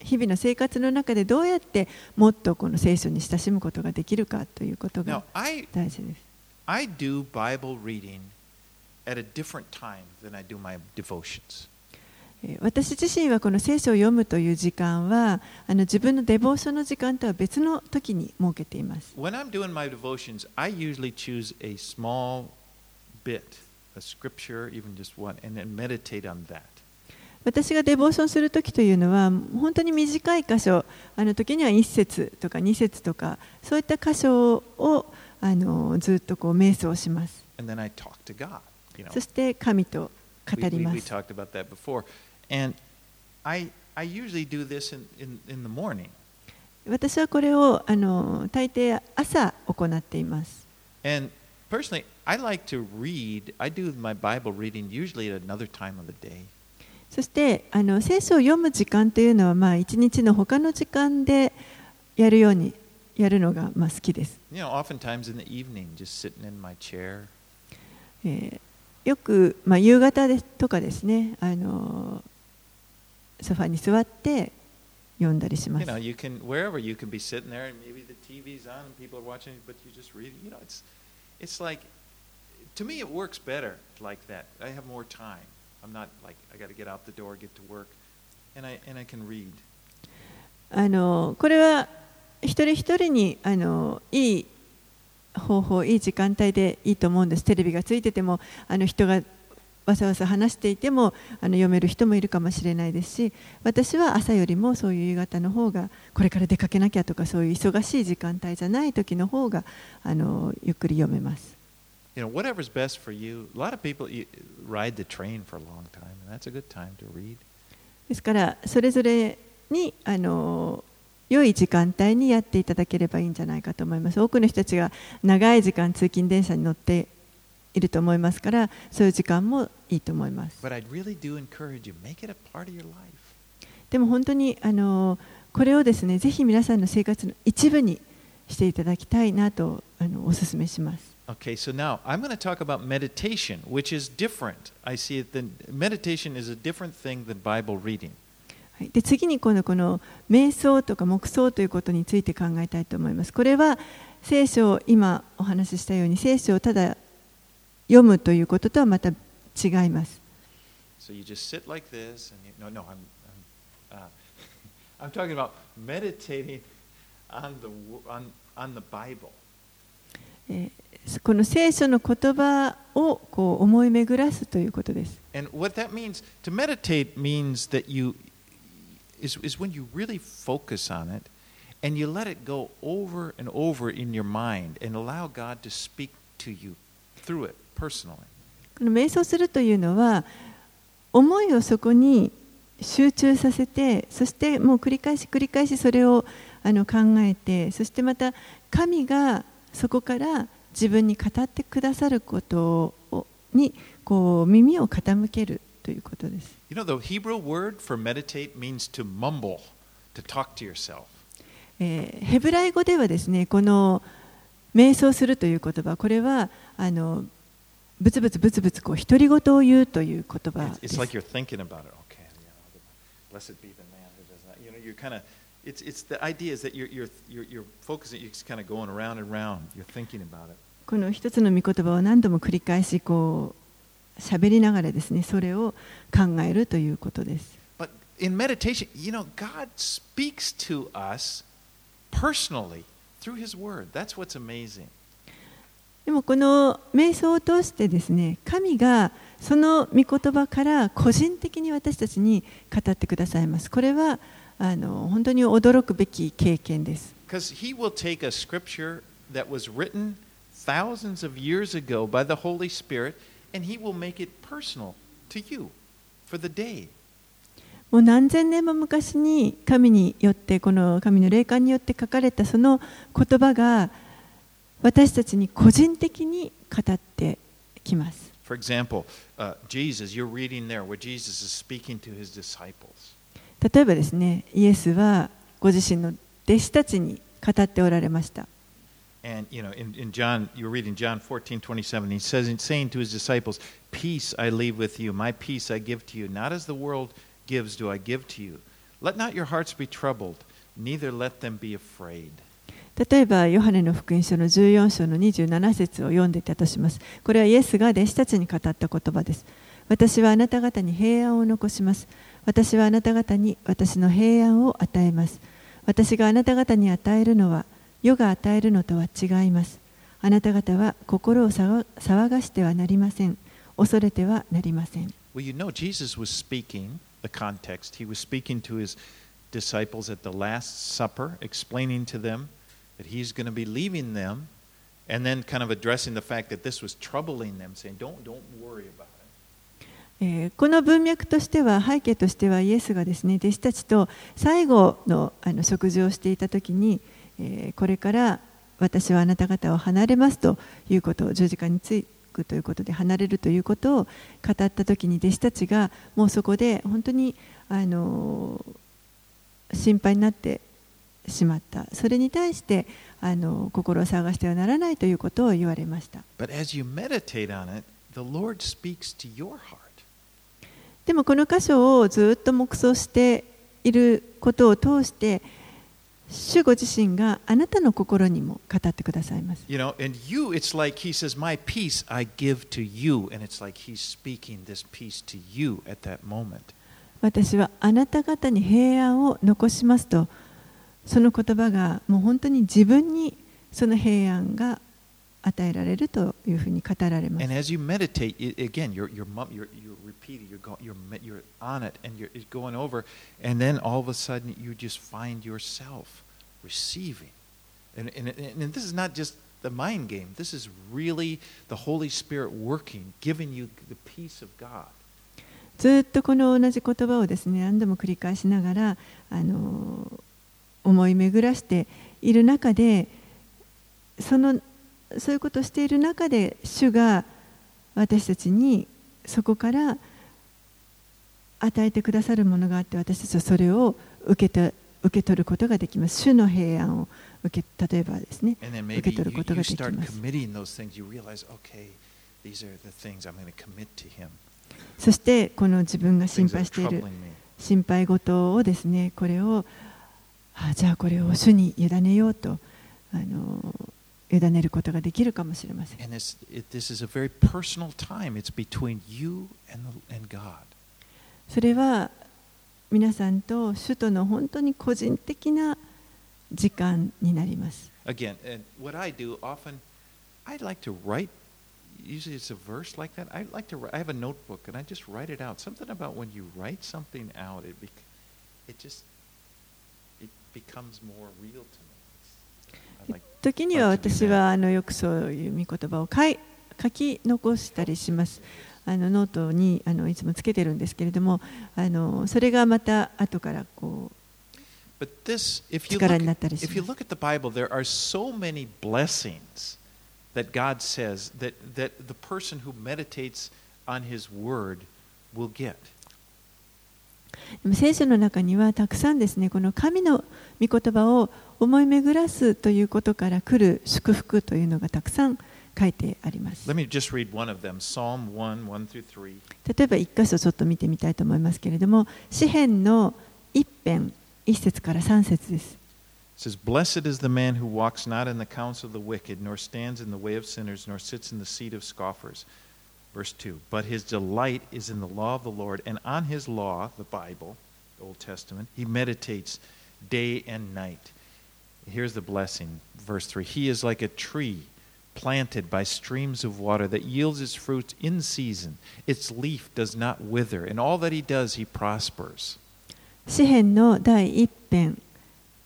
日々の生活の中でどうやってもっとこの聖書に親しむことができるかということが大事です。I do Bible reading at a different time than I do my devotions. えー私自身はこの聖書を読むという時間はあの自分のデボーションの時間とは別の時に設けています。When I'm doing my devotions, I usually choose a small bit, a scripture, even just one, and then meditate on that. 私がデボーションする時というのは本当に短い箇所あの時には1節とか2節とかそういった箇所をあのずっとこう瞑想します。そして神と語ります。私はこれをあの大抵朝行っています。そしてあの聖書を読む時間というのは、まあ、一日の他の時間でやるようにやるのが、まあ、好きです。よく、まあ、夕方でとかですねあの、ソファに座って読んだりします。I'm not like I got to get out the door, get to work, and I and I can read. あのこれは一人一人にあのいい方法いい時間帯でいいと思うんですテレビがついててもあの人がわさわさ話していてもあの読める人もいるかもしれないですし私は朝よりもそういう夕方の方がこれから出かけなきゃとかそういう忙しい時間帯じゃない時の方があのゆっくり読めます。you know, whatever's best for you. ですから、それぞれにあの良い時間帯にやっていただければいいんじゃないかと思います。多くの人たちが長い時間通勤電車に乗っていると思いますから、そういう時間もいいと思います。でも本当にあのこれをですね、ぜひ皆さんの生活の一部にしていただきたいなとあのお勧めします。Okay, so now I'm going to talk about meditation, which is different. I see it. Than, meditation is a different thing than Bible reading. はい、で次にこのこの瞑想とか黙想ということについて考えたいと思います。これは聖書を今お話ししたように聖書をただ読むということとはまた違います。So you just sit like this, and you, no, no, I'm, I'm, uh, I'm talking about meditating on the on on the Bible. えーこの聖書の言葉をこう思い巡らすということです。And what that means to meditate means that you is is when you really focus on it, and you let it go over and over in your mind, and allow God to speak to you through it personally. この瞑想するというのは思いをそこに集中させてそしてもう繰り返し繰り返しそれをあの考えてそしてまた神がそこから自分に語ってくださることをにこう耳を傾けるということです。You know, the Hebrew word for meditate means to mumble, to talk to yourself. えーヘブライ語ではですねこの瞑想するという言葉これはあのブツブツブツブツこう独り言を言うという言葉 It's, で it's す。like you're thinking about it. Okay, know, blessed be the man who does not. You know, you're kind of. It's, it's the idea is that you're, you're, you're, you're focusing, you're just kind of going around and around. You're thinking about it. この一つの御言葉を何度も繰り返しこう喋りながらですねそれを考えるということです。But in meditation, you know, God speaks to us personally through His Word. That's what's amazing. でもこの瞑想を通してですね神がその御言葉から個人的に私たちに語ってくださいます。これはあの本当に驚くべき経験です。Because He will take a scripture that was written thousands of years ago by the Holy Spirit and He will make it personal to you for the day. もう何千年も昔に神によってこの神の霊感によって書かれたその言葉が私たちに個人的に語ってきます。For example, uh, Jesus, you're reading there where Jesus is speaking to his disciples. 例えばですね、イエスはご自身の弟子たちに語っておられました。And, you know, in, in John, you're reading John 14, 27, he says, saying to his disciples, Peace I leave with you, my peace I give to you. Not as the world gives do I give to you. Let not your hearts be troubled, neither let them be afraid. 例えば、ヨハネの福音書の14章の27節を読んでいたとします。これはイエスが弟子たちに語った言葉です。私はあなた方に平安を残します。私はあなた方に私の平安を与えます。私があなた方に与えるのは、世が与えるのとは違います。あなた方は心を騒がしてはなりません。恐れてはなりません。Well, you know, Jesus was speaking, the context, he was speaking to his disciples at the Last Supper, explaining to them that he's going to be leaving them, and then kind of addressing the fact that this was troubling them, saying, Don't, don't worry about it. えーこの文脈としては背景としてはイエスがですね弟子たちと最後のあの食事をしていた時に、えーこれから私はあなた方を離れますということを十字架についくということで離れるということを語った時に弟子たちがもうそこで本当にあの心配になってしまったそれに対してあの心を探してはならないということを言われました But as you meditate on it, the Lord speaks to your heart. でもこの箇所をずっと黙想していることを通して主ご自身があなたの心にも語ってくださいます You know, and you, it's like He says, My peace I give to you. And it's like He's speaking this peace to you at that moment. 私はあなた方に平安を残しますとその言葉がもう本当に自分にその平安が与えられるというふうに語られます。ずっとこの同じ言葉をですね何度も繰り返しながらあの思い巡らしている中でそのそういうことをしている中で主が私たちにそこから与えてくださるものがあって私たちはそれを受けて受け取ることができます主の平安を受け例えばですね受け取ることができます.そしてこの自分が心配している.心配事をですねこれをあじゃあこれを主に委ねようとあの委ねることができるかもしれません.それは皆さんと主との本当に個人的な時間になります Again, what I do often, I like to write. Usually, it's a verse like that. I like to. write- I have a notebook, and I just write it out. Something about when you write something out, it it just it becomes more real to me. 時には私はあのよくそういう御言葉を書い書き残したりしますあのノートにあのいつもつけてるんですけれどもあのそれがまた後からこう But this, if you, 力になったりし if you ます look at the Bible, there are so many blessings that God says that, that the person who meditates on His Word will get. でも聖書の中にはたくさんですねこの神の御言葉を思い巡らすということから来る祝福というのがたくさん書いてあります Let me just read one of them Psalm 1 1 through 3. 例えば一箇所ちょっと見てみたいと思いますけれども詩篇の一編一節から三節です It says, Blessed is the man who walks not in the counsel of the wicked, nor stands in the way of sinners, nor sits in the seat of scoffers. Verse 2 But his delight is in the law of the Lord, and on his law, the Bible, the Old Testament, he meditates day and night. Here's the blessing. Verse 3 He is like a tree planted by streams of water that yields its fruit in season. Its leaf does not wither. In all that he does, he prospers. 詩篇の第一編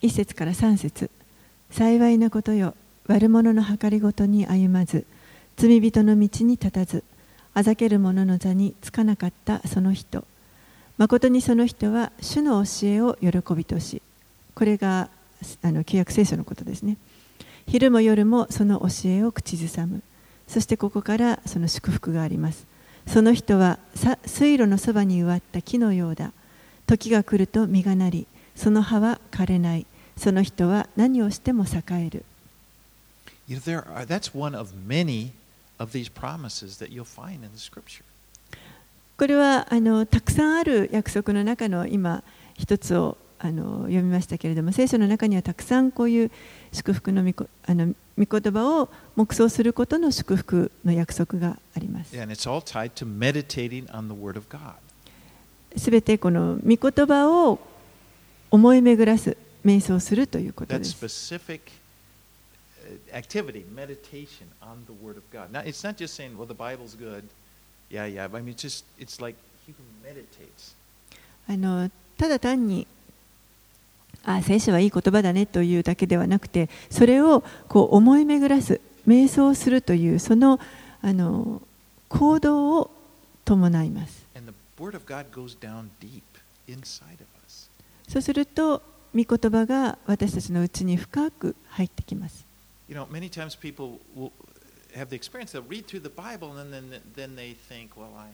一節から三節幸いなことよ悪者の計りごとに歩まず罪人の道に立たずあざける者の座につかなかったその人誠にその人は主の教えを喜びとしこれがあの旧約聖書のことですね。昼も夜もその教えを口ずさむ。そしてここからその祝福があります。その人はさ水路のそばに植わった木のようだ。時が来ると実がなりその葉は枯れない。その人は何をしても栄える。You know, there are, that's one of many of these promises that you'll find in the scripture. これはあのたくさんある約束の中の今一つをあの読みましたけれども聖書の中にはたくさんこういう祝福の御こあの御言葉を黙想することの祝福の約束があります。すべてこの御言葉を思い巡らす、瞑想するということです。uh, activity, meditation on the Word of God. Now, it's not just saying, well, the Bible's good. Yeah, yeah. I mean, it's just, it's like he who meditates. あのただ単にあ聖書はいい言葉だねというだけではなくてそれをこう思い巡らす瞑想するというそのあの行動を伴います.そうすると御言葉が私たちのうちに深く入ってきます You know, many times people will have the experience, they'll read through the Bible and then, then they think, well, I,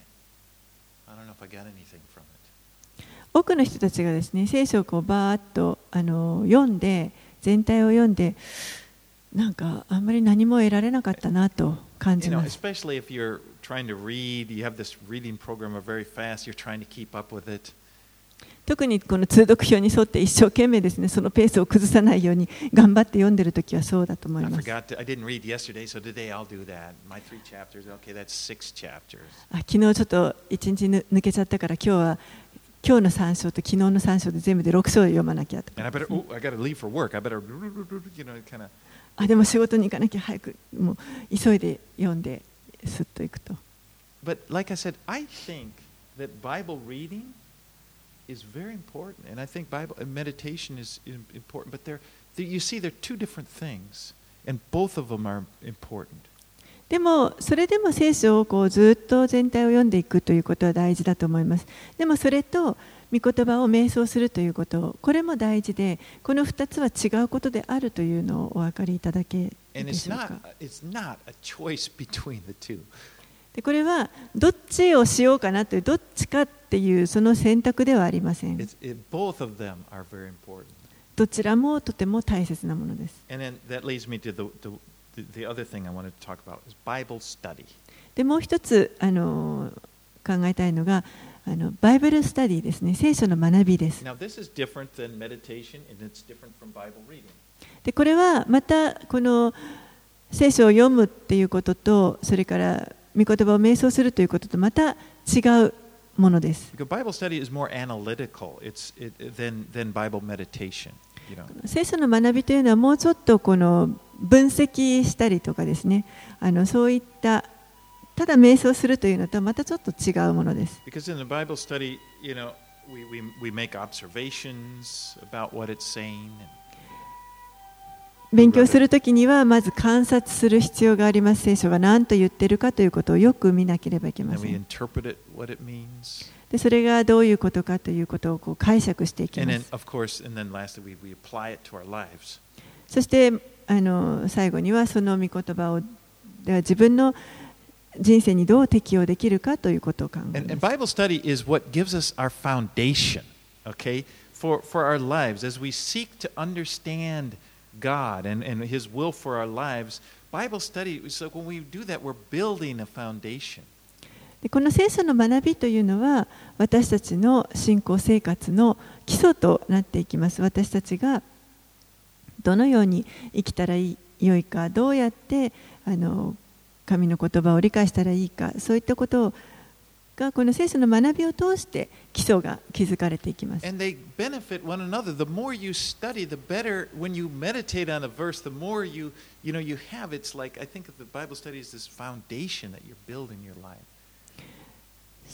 I don't know if I got anything from it. 多くの人たちがですね聖書をこうバーッとあの読んで全体を読んでなんかあんまり何も得られなかったなと感 You じ know, ます。if you're trying to read, you have this reading program are very fast, you're trying to keep up with it. 特にこの通読表に沿って一生懸命ですねそのペースを崩さないように頑張って読んでる時はそうだと思い I ます。forgot to, I didn't read yesterday, so today I'll do that. My three chapters, okay, that's six chapters. あ昨日ちょっと一日ぬ抜けちゃったから今日は今日の3章と昨日の3章で全部で6章読まなきゃと better, oh, better, you know, kind of. あでも仕事に行かなきゃ早くもう急いで読んですっといくと But like I said, I think that Bible reading is very important, and I think Bible and meditation is im- important. But they're, they, you see, they're two different things, and both of them are important. でもそれでも聖書をこうずっと全体を読んでいくということは大事だと思いますでもそれと御言葉を瞑想するということこれも大事でこの2つは違うことであるというのをお分かりいただけでしょうか.でこれはどっちをしようかなというどっちかっていうその選択ではありません.どちらもとても大切なものですで、もう一つ、あの、考えたいのが、あの、バイブルスタディですね、聖書の学びです。で、これは、また、この。聖書を読むっていうことと、それから、御言葉を瞑想するということと、また、違う。ものです。聖書の学びというのはもうちょっとこの分析したりとかですね。あのそういったただ瞑想するというのとはまたちょっと違うものです。Because in the Bible study, you know, we, we, we make observations about what it's saying. And 勉強するときにはまず観察する必要があります。聖書が何と言っているかということをよく見なければいけませんでそれがどういうことかということをこう解釈していき And ます and. そしてあの最後にはその御言葉をでは自分の人生にどう適用できるかということを考え And, and ます。Bible study is what gives us our foundation, okay, for, for our lives. As we seek to understand God and, and His will for our lives, Bible study, so when we do that, we're building a foundation. でこの聖書の学びというのは私たちの信仰生活の基礎となっていきます。私たちがどのように生きたらいい良いか、どうやってあの神の言葉を理解したらいいか、そういったことがこの聖書の学びを通して基礎が築かれていきます。And they benefit one another. The more you study, the better. When you meditate on a verse, the more you, you know, you have. It's like I think of the Bible study as this foundation that you're building your life.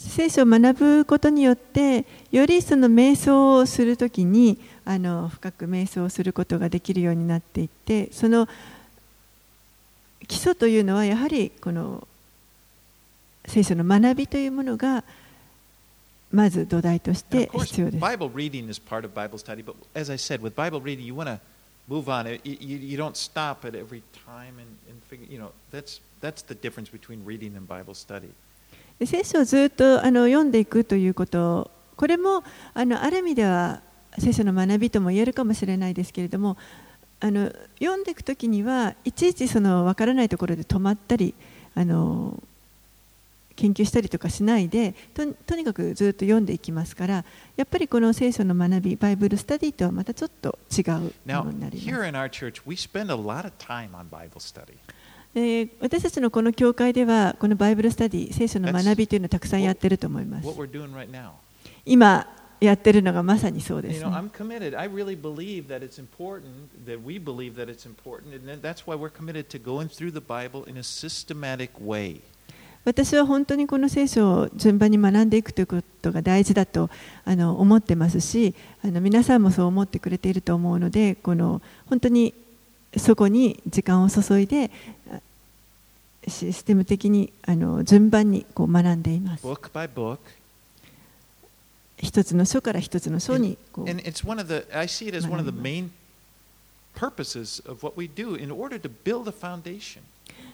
聖書を学ぶことによってよりその瞑想をするときにあの深く瞑想をすることができるようになっていってその基礎というのはやはりこの聖書の学びというものがまず土台として必要です。Bible reading is part of Bible study. But as I said, with Bible reading, you want to move on. You, you don't stop at every time and, and figure. You know, that's that's the difference between reading and Bible study. 聖書をずっとあの読んでいくということこれもあのある意味では聖書の学びとも言えるかもしれないですけれどもあの読んでいくときにはいちいちその分からないところで止まったりあの研究したりとかしないでとにかくずっと読んでいきますからやっぱりこの聖書の学びバイブルスタディとはまたちょっと違うものになります。Here え、私たちのこの教会では、このバイブルスタディ、聖書の学びというのをたくさんやってると思います。今やってるのがまさにそうです、私は本当にこの聖書を順番に学んでいくということが大事だとあの思ってますしあの、皆さんもそう思ってくれていると思うので、この本当にそこに時間を注いであシステム的にあの順番にこう学んでいます Book by book. 一つの書から一つの書にこう And it's one of the, I see it as one of the main purposes of what we do in order to build a foundation.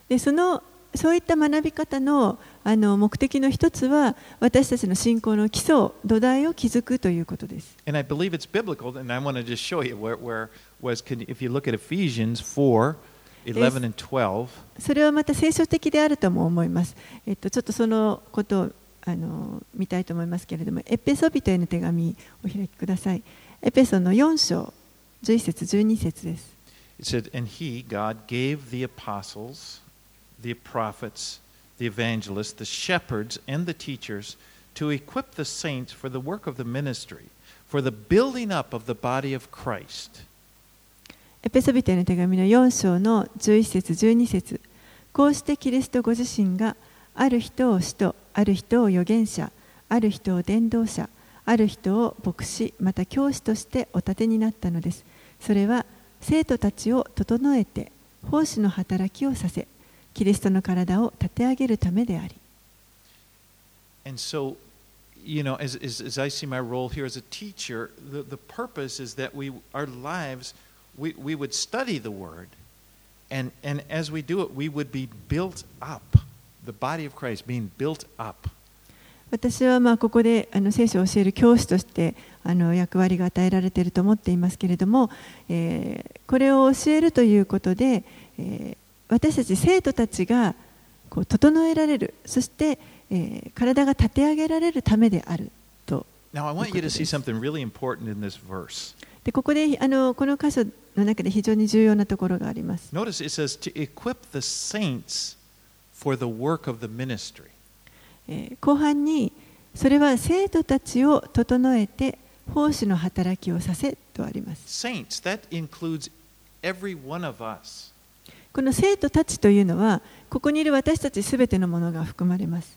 でそのそういった学び方のあの目的の一つは私たちの信仰の基礎土台を築くということです。And I believe it's biblical, and I want to just show you where, where was, can, if you look at Ephesians 4 11 and 12. それはまた聖書的であるとも思います。えっと、ちょっとそのことをあの見たいと思いますけれども、エペソビトへの手紙お開きください。エペソの4章、11節、12節です。 It said, And he, God, gave the apostles, the prophets, the evangelists, the shepherds, and the teachers to equip the saints for the work of the ministry, for the building up of the body of Christ. エペソビトへの手紙の4章の11節、12節こうしてキリストご自身がある人を使徒、ある人を預言者、ある人を伝道者、ある人を牧師、また教師としてお立てになったのです。それは生徒たちを整えて奉仕の働きをさせ、キリストの体を立て上げるためであり。And so, you know, as, as, as I see my role here as a teacher, the, the purpose is that we, our lives, we would study the word, and, and as we do it, we would be built up, the body of Christ being built up. 私はまあここであの聖書を教える教師としてあの役割が与えられていると思っていますけれどもえこれを教えるということでえ私たち生徒たちがこう整えられるそしてえ体が立て上げられるためであると,とで。でここであのこの箇所の中で非常に重要なところがあります。後半に、それは生徒たちを整えて、奉仕の働きをさせとあります。この生徒たちというのは、ここにいる私たちすべてのものが含まれます。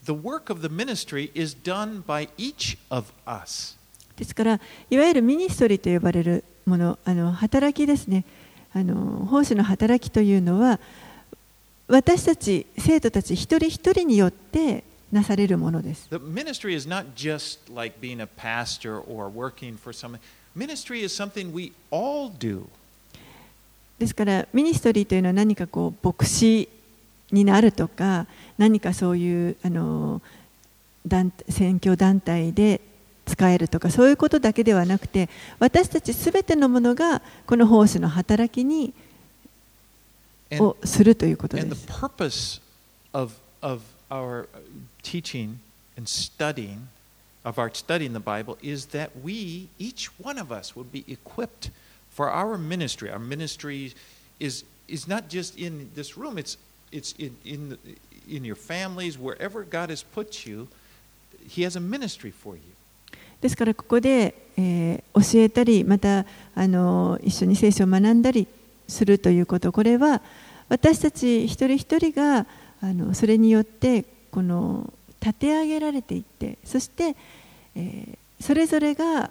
ですから、いわゆるミニストリーと呼ばれる。ものあの働きですねあの奉仕の働きというのは私たち生徒たち一人一人によってなされるものです ministry is not just like being a pastor or working for someone. Ministry is something we all do. ですからミニストリーというのは何かこう牧師になるとか何かそういうあの団選挙団体で使えるとかそういうことだけではなくて私たちすべてのものがこの奉仕の働きにをするということです of, of our teaching and studying, of our studying the Bible, is that we, each one of us, would be equipped for our ministry. Our ministry is, is not just in this room, it's, it's in, in, the, in your families, wherever God has put you. He has a ministry for you. ですからここで、えー教えたりまたあの一緒に聖書を学んだりするということこれは私たち一人一人があのそれによってこの立て上げられていってそして、えーそれぞれが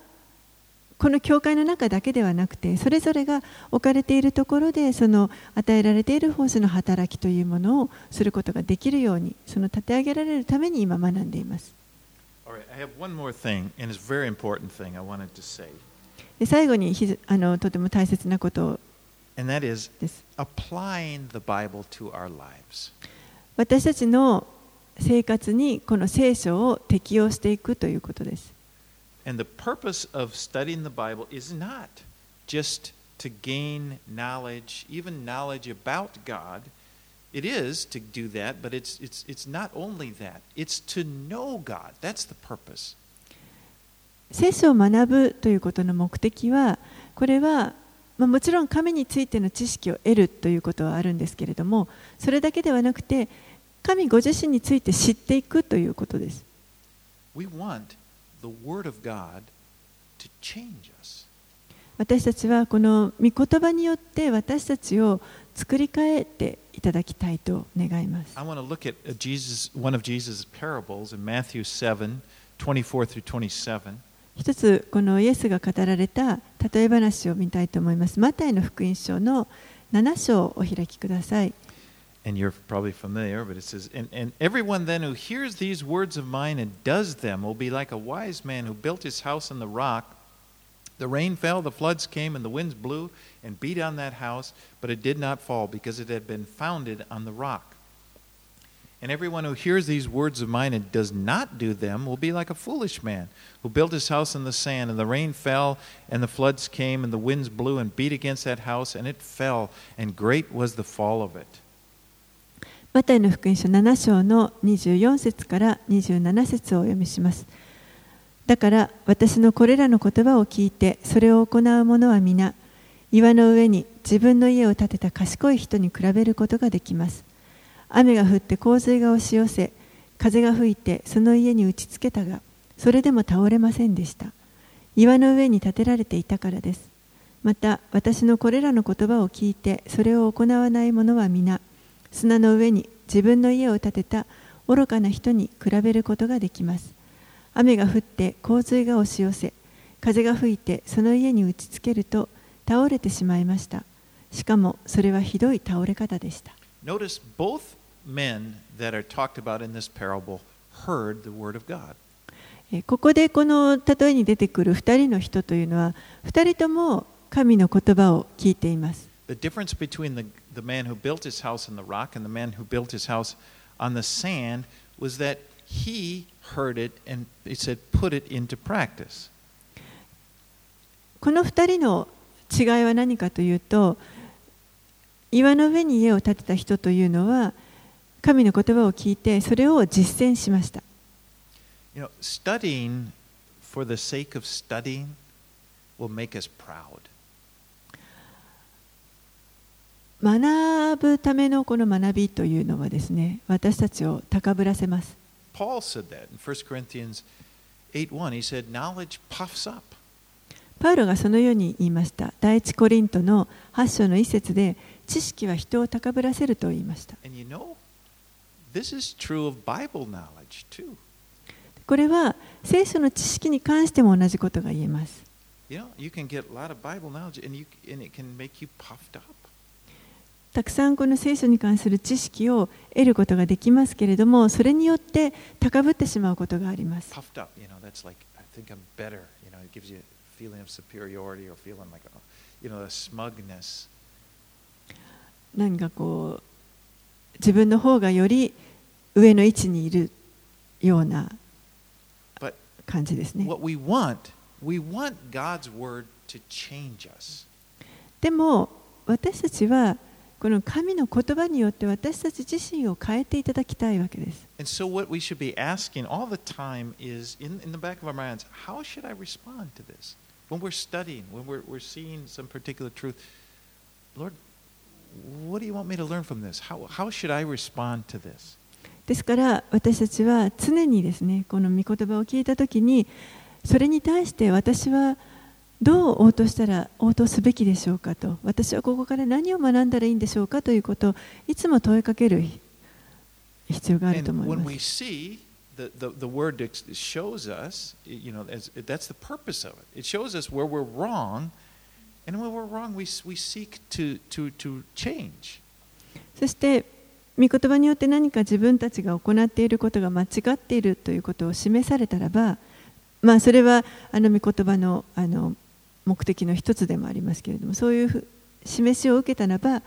この教会の中だけではなくてそれぞれが置かれているところでその与えられている奉仕の働きというものをすることができるようにその立て上げられるために今学んでいます。All right, I have one more thing, and it's a very important thing I wanted to say, で最後にひずあのとても大切なこと and that is です。 applying the Bible to our lives. 私たちの生活にこの聖書を適用していくということです。 And the purpose of studying the Bible is not just to gain knowledge, even knowledge about God. It is to do that, but it's, it's, it's not only that. It's to know God. That's the purpose. 聖書を学ぶということの目的はこれは、まあ、もちろん神についての知識を得るということはあるんですけれどもそれだけではなくて神ご自身について知っていくということです。We want the Word of God to change us. 私たちはこの御言葉によって私たちを作り変えていただきたいと願います。 I want to look at uh, Jesus, one of Jesus' parables in Matthew 7 24 through 27. 一つこのイエスが語られた例え話を見たいと思います。マタイの福音書の7章をお開きください。 And you're probably familiar, but it says, and, and everyone then who hears these words of mine and does them will be like a wise man who built his house on the rock. The rain fell, the floods came, and the winds blew and beat on that house, but it did not fall because it had been founded on the rock. And everyone who hears these words of mine and does not do them will be like a foolish man who built his house in the sand, and the rain fell, and the floods came, and the winds blew and beat against that house, and it fell, and great was the fall of it. マタイの福音書7章の24節から27節をお読みします。だから私のこれらの言葉を聞いてそれを行う者は皆 岩の上に自分の家を建てた賢い人に比べることができます。雨が降って洪水が押し寄せ風が吹いてその家に打ちつけたがそれでも倒れませんでした。岩の上に建てられていたからです。また私のこれらの言葉を聞いてそれを行わない者は皆砂の上に自分の家を建てた愚かな人に比べることができます。雨が降って洪水が押し寄せ、風が吹いてその家に打ちつけると倒れてしまいました。しかもそれはひどい倒れ方でした。Notice both men that are talked about in this parable heard the word of God. えここでこの例えに出てくる2人の人というのは、2人とも神の言葉を聞いています。The difference between the, the man who built his house on the rock and the man who built his house on the sand was that he heard it and it said, put it into practice. この2人の違いは何かというと岩の上に家を建てた人というのは神の言葉を聞いてそれを実践しました。学ぶためのこの学びというのはですね、私たちを高ぶらせます。Paul said that in 1 Corinthians 8:1. He said, Knowledge puffs up. パウロがそのように言いました。第一コリントの8章の一節で、知識は人を高ぶらせると言いました。これは聖書の知識に関しても同じことが言えます。たくさんこの聖書に関する知識を得ることができますけれども、それによって高ぶってしまうことがあります。なん何かこう自分の方がより上の位置にいるような感じですね。でも私たちはこの神の言葉によって私たち自身を変えていただきたいわけです。When we're studying, when we're, we're seeing some particular truth, Lord, what do you want me to learn from this? How, how should I respond to this? ですから私たちは常にですねこの御言葉を聞いたときにそれに対して私はどう応答したら応答すべきでしょうかと私はここから何を学んだらいいんでしょうかということをいつも問いかける必要があると思います。The, the, the word shows us, you know, as, that's the purpose of it. It shows us where we're wrong, and when we're wrong, we, we seek to, to, to change. そして御言葉によって何か自分たちが行っていることが間違っているということを示されたらば、まあ、それはあの御言葉のあの目的の一つでもありますけれどもそういうふ示しを受けたならば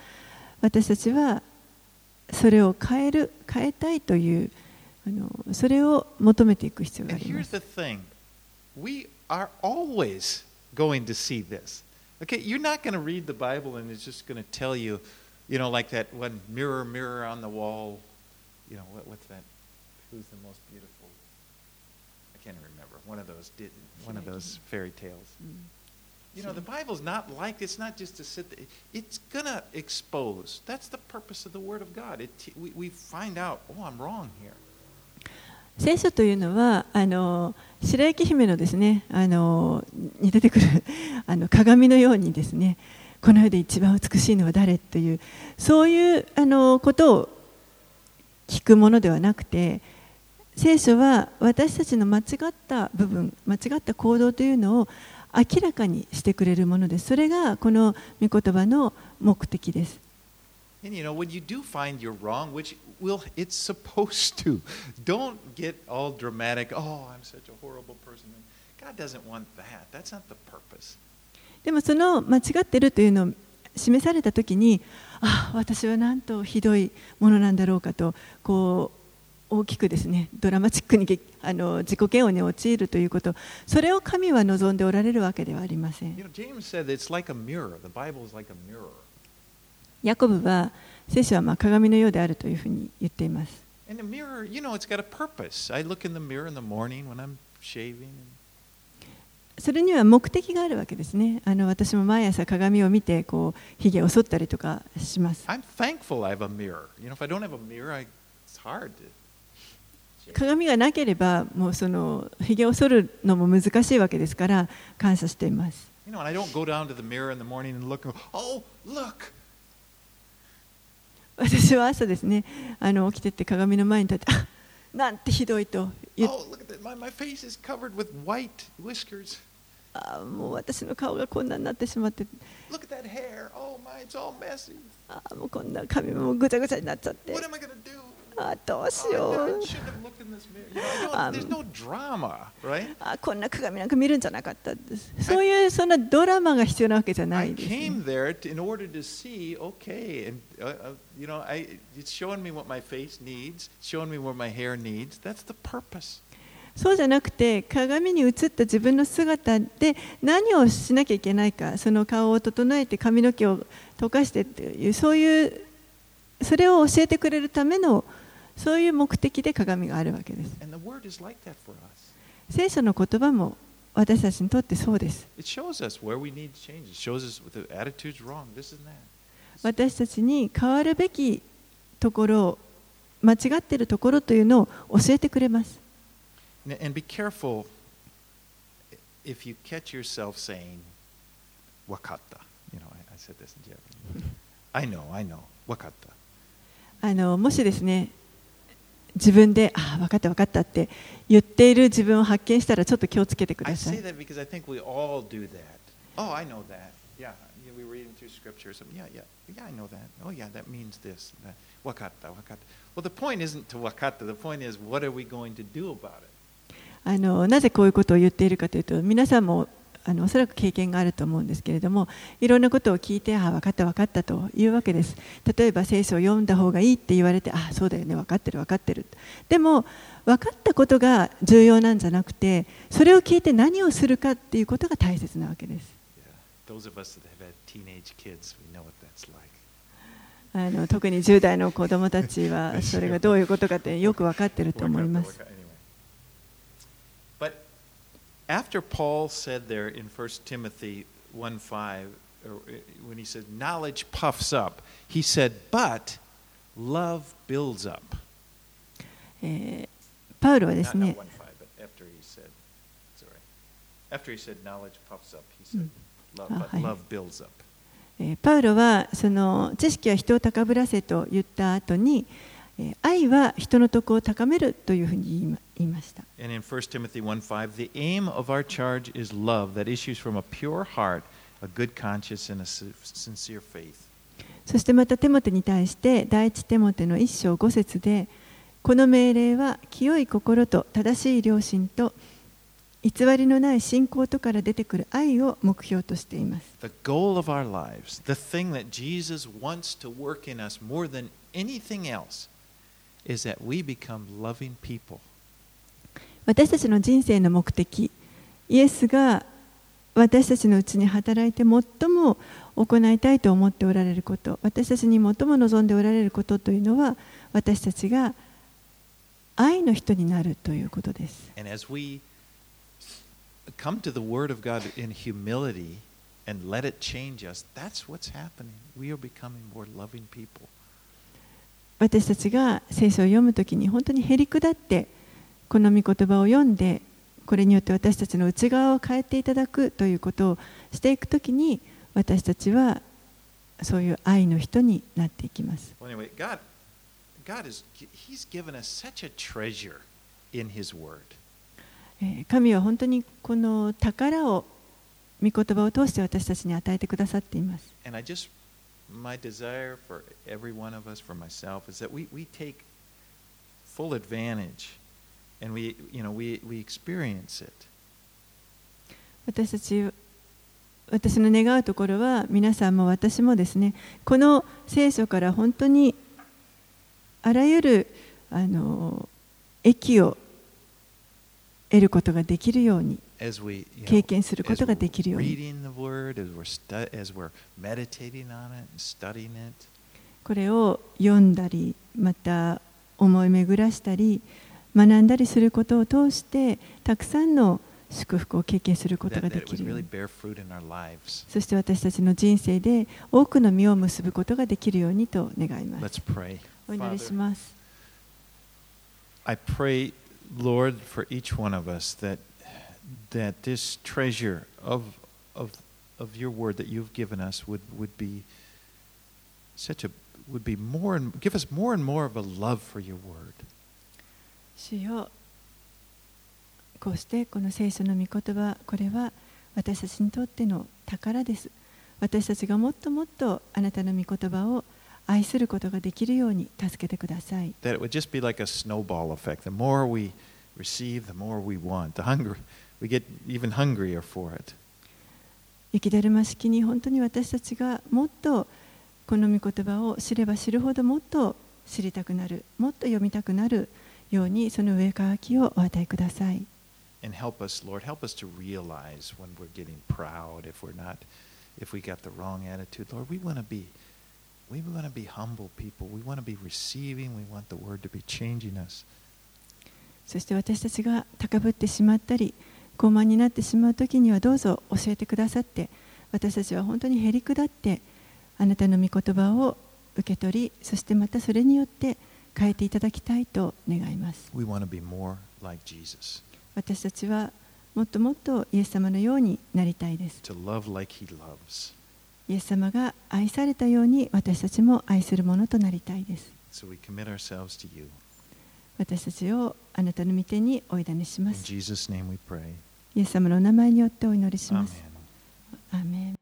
私たちはそれを変える変えたいという あのそれを求めていく必要があ And りま here's す the。thing we are always going to see this. Okay, you're not going to read the Bible and it's just going to tell you, You know, like that one mirror, mirror on the wall. You know, what, what's that? Who's the most beautiful? I can't remember. One of those did one of those fairy tales. You know, the Bible's not like it's not just to sit there. It's gonna expose. That's the purpose of the Word of God. It, we, we find out, oh, I'm wrong here. 聖書というのはあの白雪姫のですねあのに出てくるあの鏡のようにですねこの世で一番美しいのは誰というそういうあのことを聞くものではなくて聖書は私たちの間違った部分間違った行動というのを明らかにしてくれるものです。それがこの御言葉の目的です。And you know, when you do find you're wrong, which will it's supposed to, don't get all dramatic. Oh, I'm such a horrible person. God doesn't want that. That's not the purpose. でもその間違ってるというのを示されたときに、ああ、私はなんとひどいものなんだろうかと、こう大きくですね、ドラマチックにあの自己嫌悪に陥るということ、それを神は望んでおられるわけではありません。You know, James said it's like a mirror. The Bible is like a mirror. ヤコブは聖書はまあ鏡のようであるというふうに言っています。それには目的があるわけですね。あの私も毎朝鏡を見て、こう、髭を剃ったりとかします。鏡がなければ、もうその髭を剃るのも難しいわけですから、感謝しています。私は朝ですねあの起きてって鏡の前に立ってなんてひどいと言って、あもう私の顔がこんなになってしまって、oh, あもうこんな髪もぐちゃぐちゃになっちゃって。あどうしよう。あこんな鏡なんか見るんじゃなかったんです。そういうそんなドラマが必要なわけじゃないです、そうじゃなくて、鏡に映った自分の姿で何をしなきゃいけないか、その顔を整えて髪の毛を溶かしてっていう、そういう、それを教えてくれるための。そういう目的で鏡があるわけです。聖書の言葉も私たちにとってそうです。私たちに変わるべきところ、間違っているところというのを教えてくれます。あのもしですね自分で、ああ、分かった、分かったって言っている自分を発見したら、ちょっと気をつけてください。あのなぜこういうことを言っているかというと皆さんもあのおそらく経験があると思うんですけれどもいろんなことを聞いてああ分かった分かったというわけです。例えば聖書を読んだ方がいいって言われてああそうだよね分かってる分かってる。でも分かったことが重要なんじゃなくてそれを聞いて何をするかっていうことが大切なわけです.あの特に10代の子どもたちはそれがどういうことかってよく分かってると思います Wakata, wakata, anyway. But after Paul said there in 1 Timothy 1 5, or, uh, when he said, knowledge puffs up, he said, but love builds up. えーパウロはですね one five, but after he said, sorry, after he said knowledge puffs up, he said, love, Ah, but hi. love builds up. えーパウロはその知識は人を高ぶらせと言った後に、えー愛は人の徳を高めるというふうに言いました。And in 1 Timothy 1 5, the aim of our charge is love that issues from a pure heart, a good conscience, and a si- sincere faith. そしてまたテモテに対して第一テモテの一章五節でこの命令は清い心と正しい良心と偽りのない信仰とから出てくる愛を目標としています。The goal of our lives, the thing that Jesus wants to work in us more than anything else, is that we become loving people. 私たちの人生の目的イエスが私たちのうちに働いて最も行いたいと思っておられること私たちに最も望んでおられることというのは私たちが愛の人になるということです。And as we come to the Word of God in humility and let it change us, that's what's happening. We are becoming more loving people. 私たちが聖書を読むときに本当にへりくだってこの御言葉を読んでこれによって私たちの内側を変えていただくということをしていくときに私たちはそういう愛の人になっていきます。Well, anyway, God, God is He's given us such a treasure in His Word. えー神は本当にこの宝を御言葉を通して私たちに与えてくださっています。And I just, my desire for every one of us, for myself, is that we, we take full advantage and we, you know, we, we experience it. 私たち私の願うところは皆さんも私もですねこの聖書から本当にあらゆるあの益を得ることができるように経験することができるように。これを読んだり、また思い巡らしたり、学んだりすることを通して、たくさんの祝福を経験することができるように。そして私たちの人生で多くの実を結ぶことができるようにと願います。お祈りします。I pray, Lord, for each one of us that that this treasure of of of your word that you've given us would would be such a would be more and give us more and more of a love for your word. 主よこうしてこの聖書の御言葉これは私たちにとっての宝です私たちがもっともっとあなたの御言葉を愛することができるように助けてください That it would just be like a snowball effect. The more we receive, the more we want. The hunger we get even hungrier for it. 雪だるま式に本当に私たちがもっとこの御言葉を知れば知るほどもっと知りたくなるもっと読みたくなるようにその上かきをお与えください And help us, Lord, help us to realize when we're getting proud, if we're not, if we got the wrong attitude. Lord, we want to be, we want to be humble people. We want to be receiving. We want the word to be changing us. そして私たちが高ぶってしまったり傲慢になってしまう時にはどうぞ教えてくださって私たちは本当にへりくだってあなたの御言葉を受け取りそしてまたそれによって変えていただきたいと願います。like 私たちはもっともっとイエス様のようになりたいです。Like. イエス様が愛されたように私たちも愛するものとなりたいです。So 私たちをあなたの御手にお委ねしま In す Jesus' name we pray. イエス様のお名前によってお祈りしま.すアーメン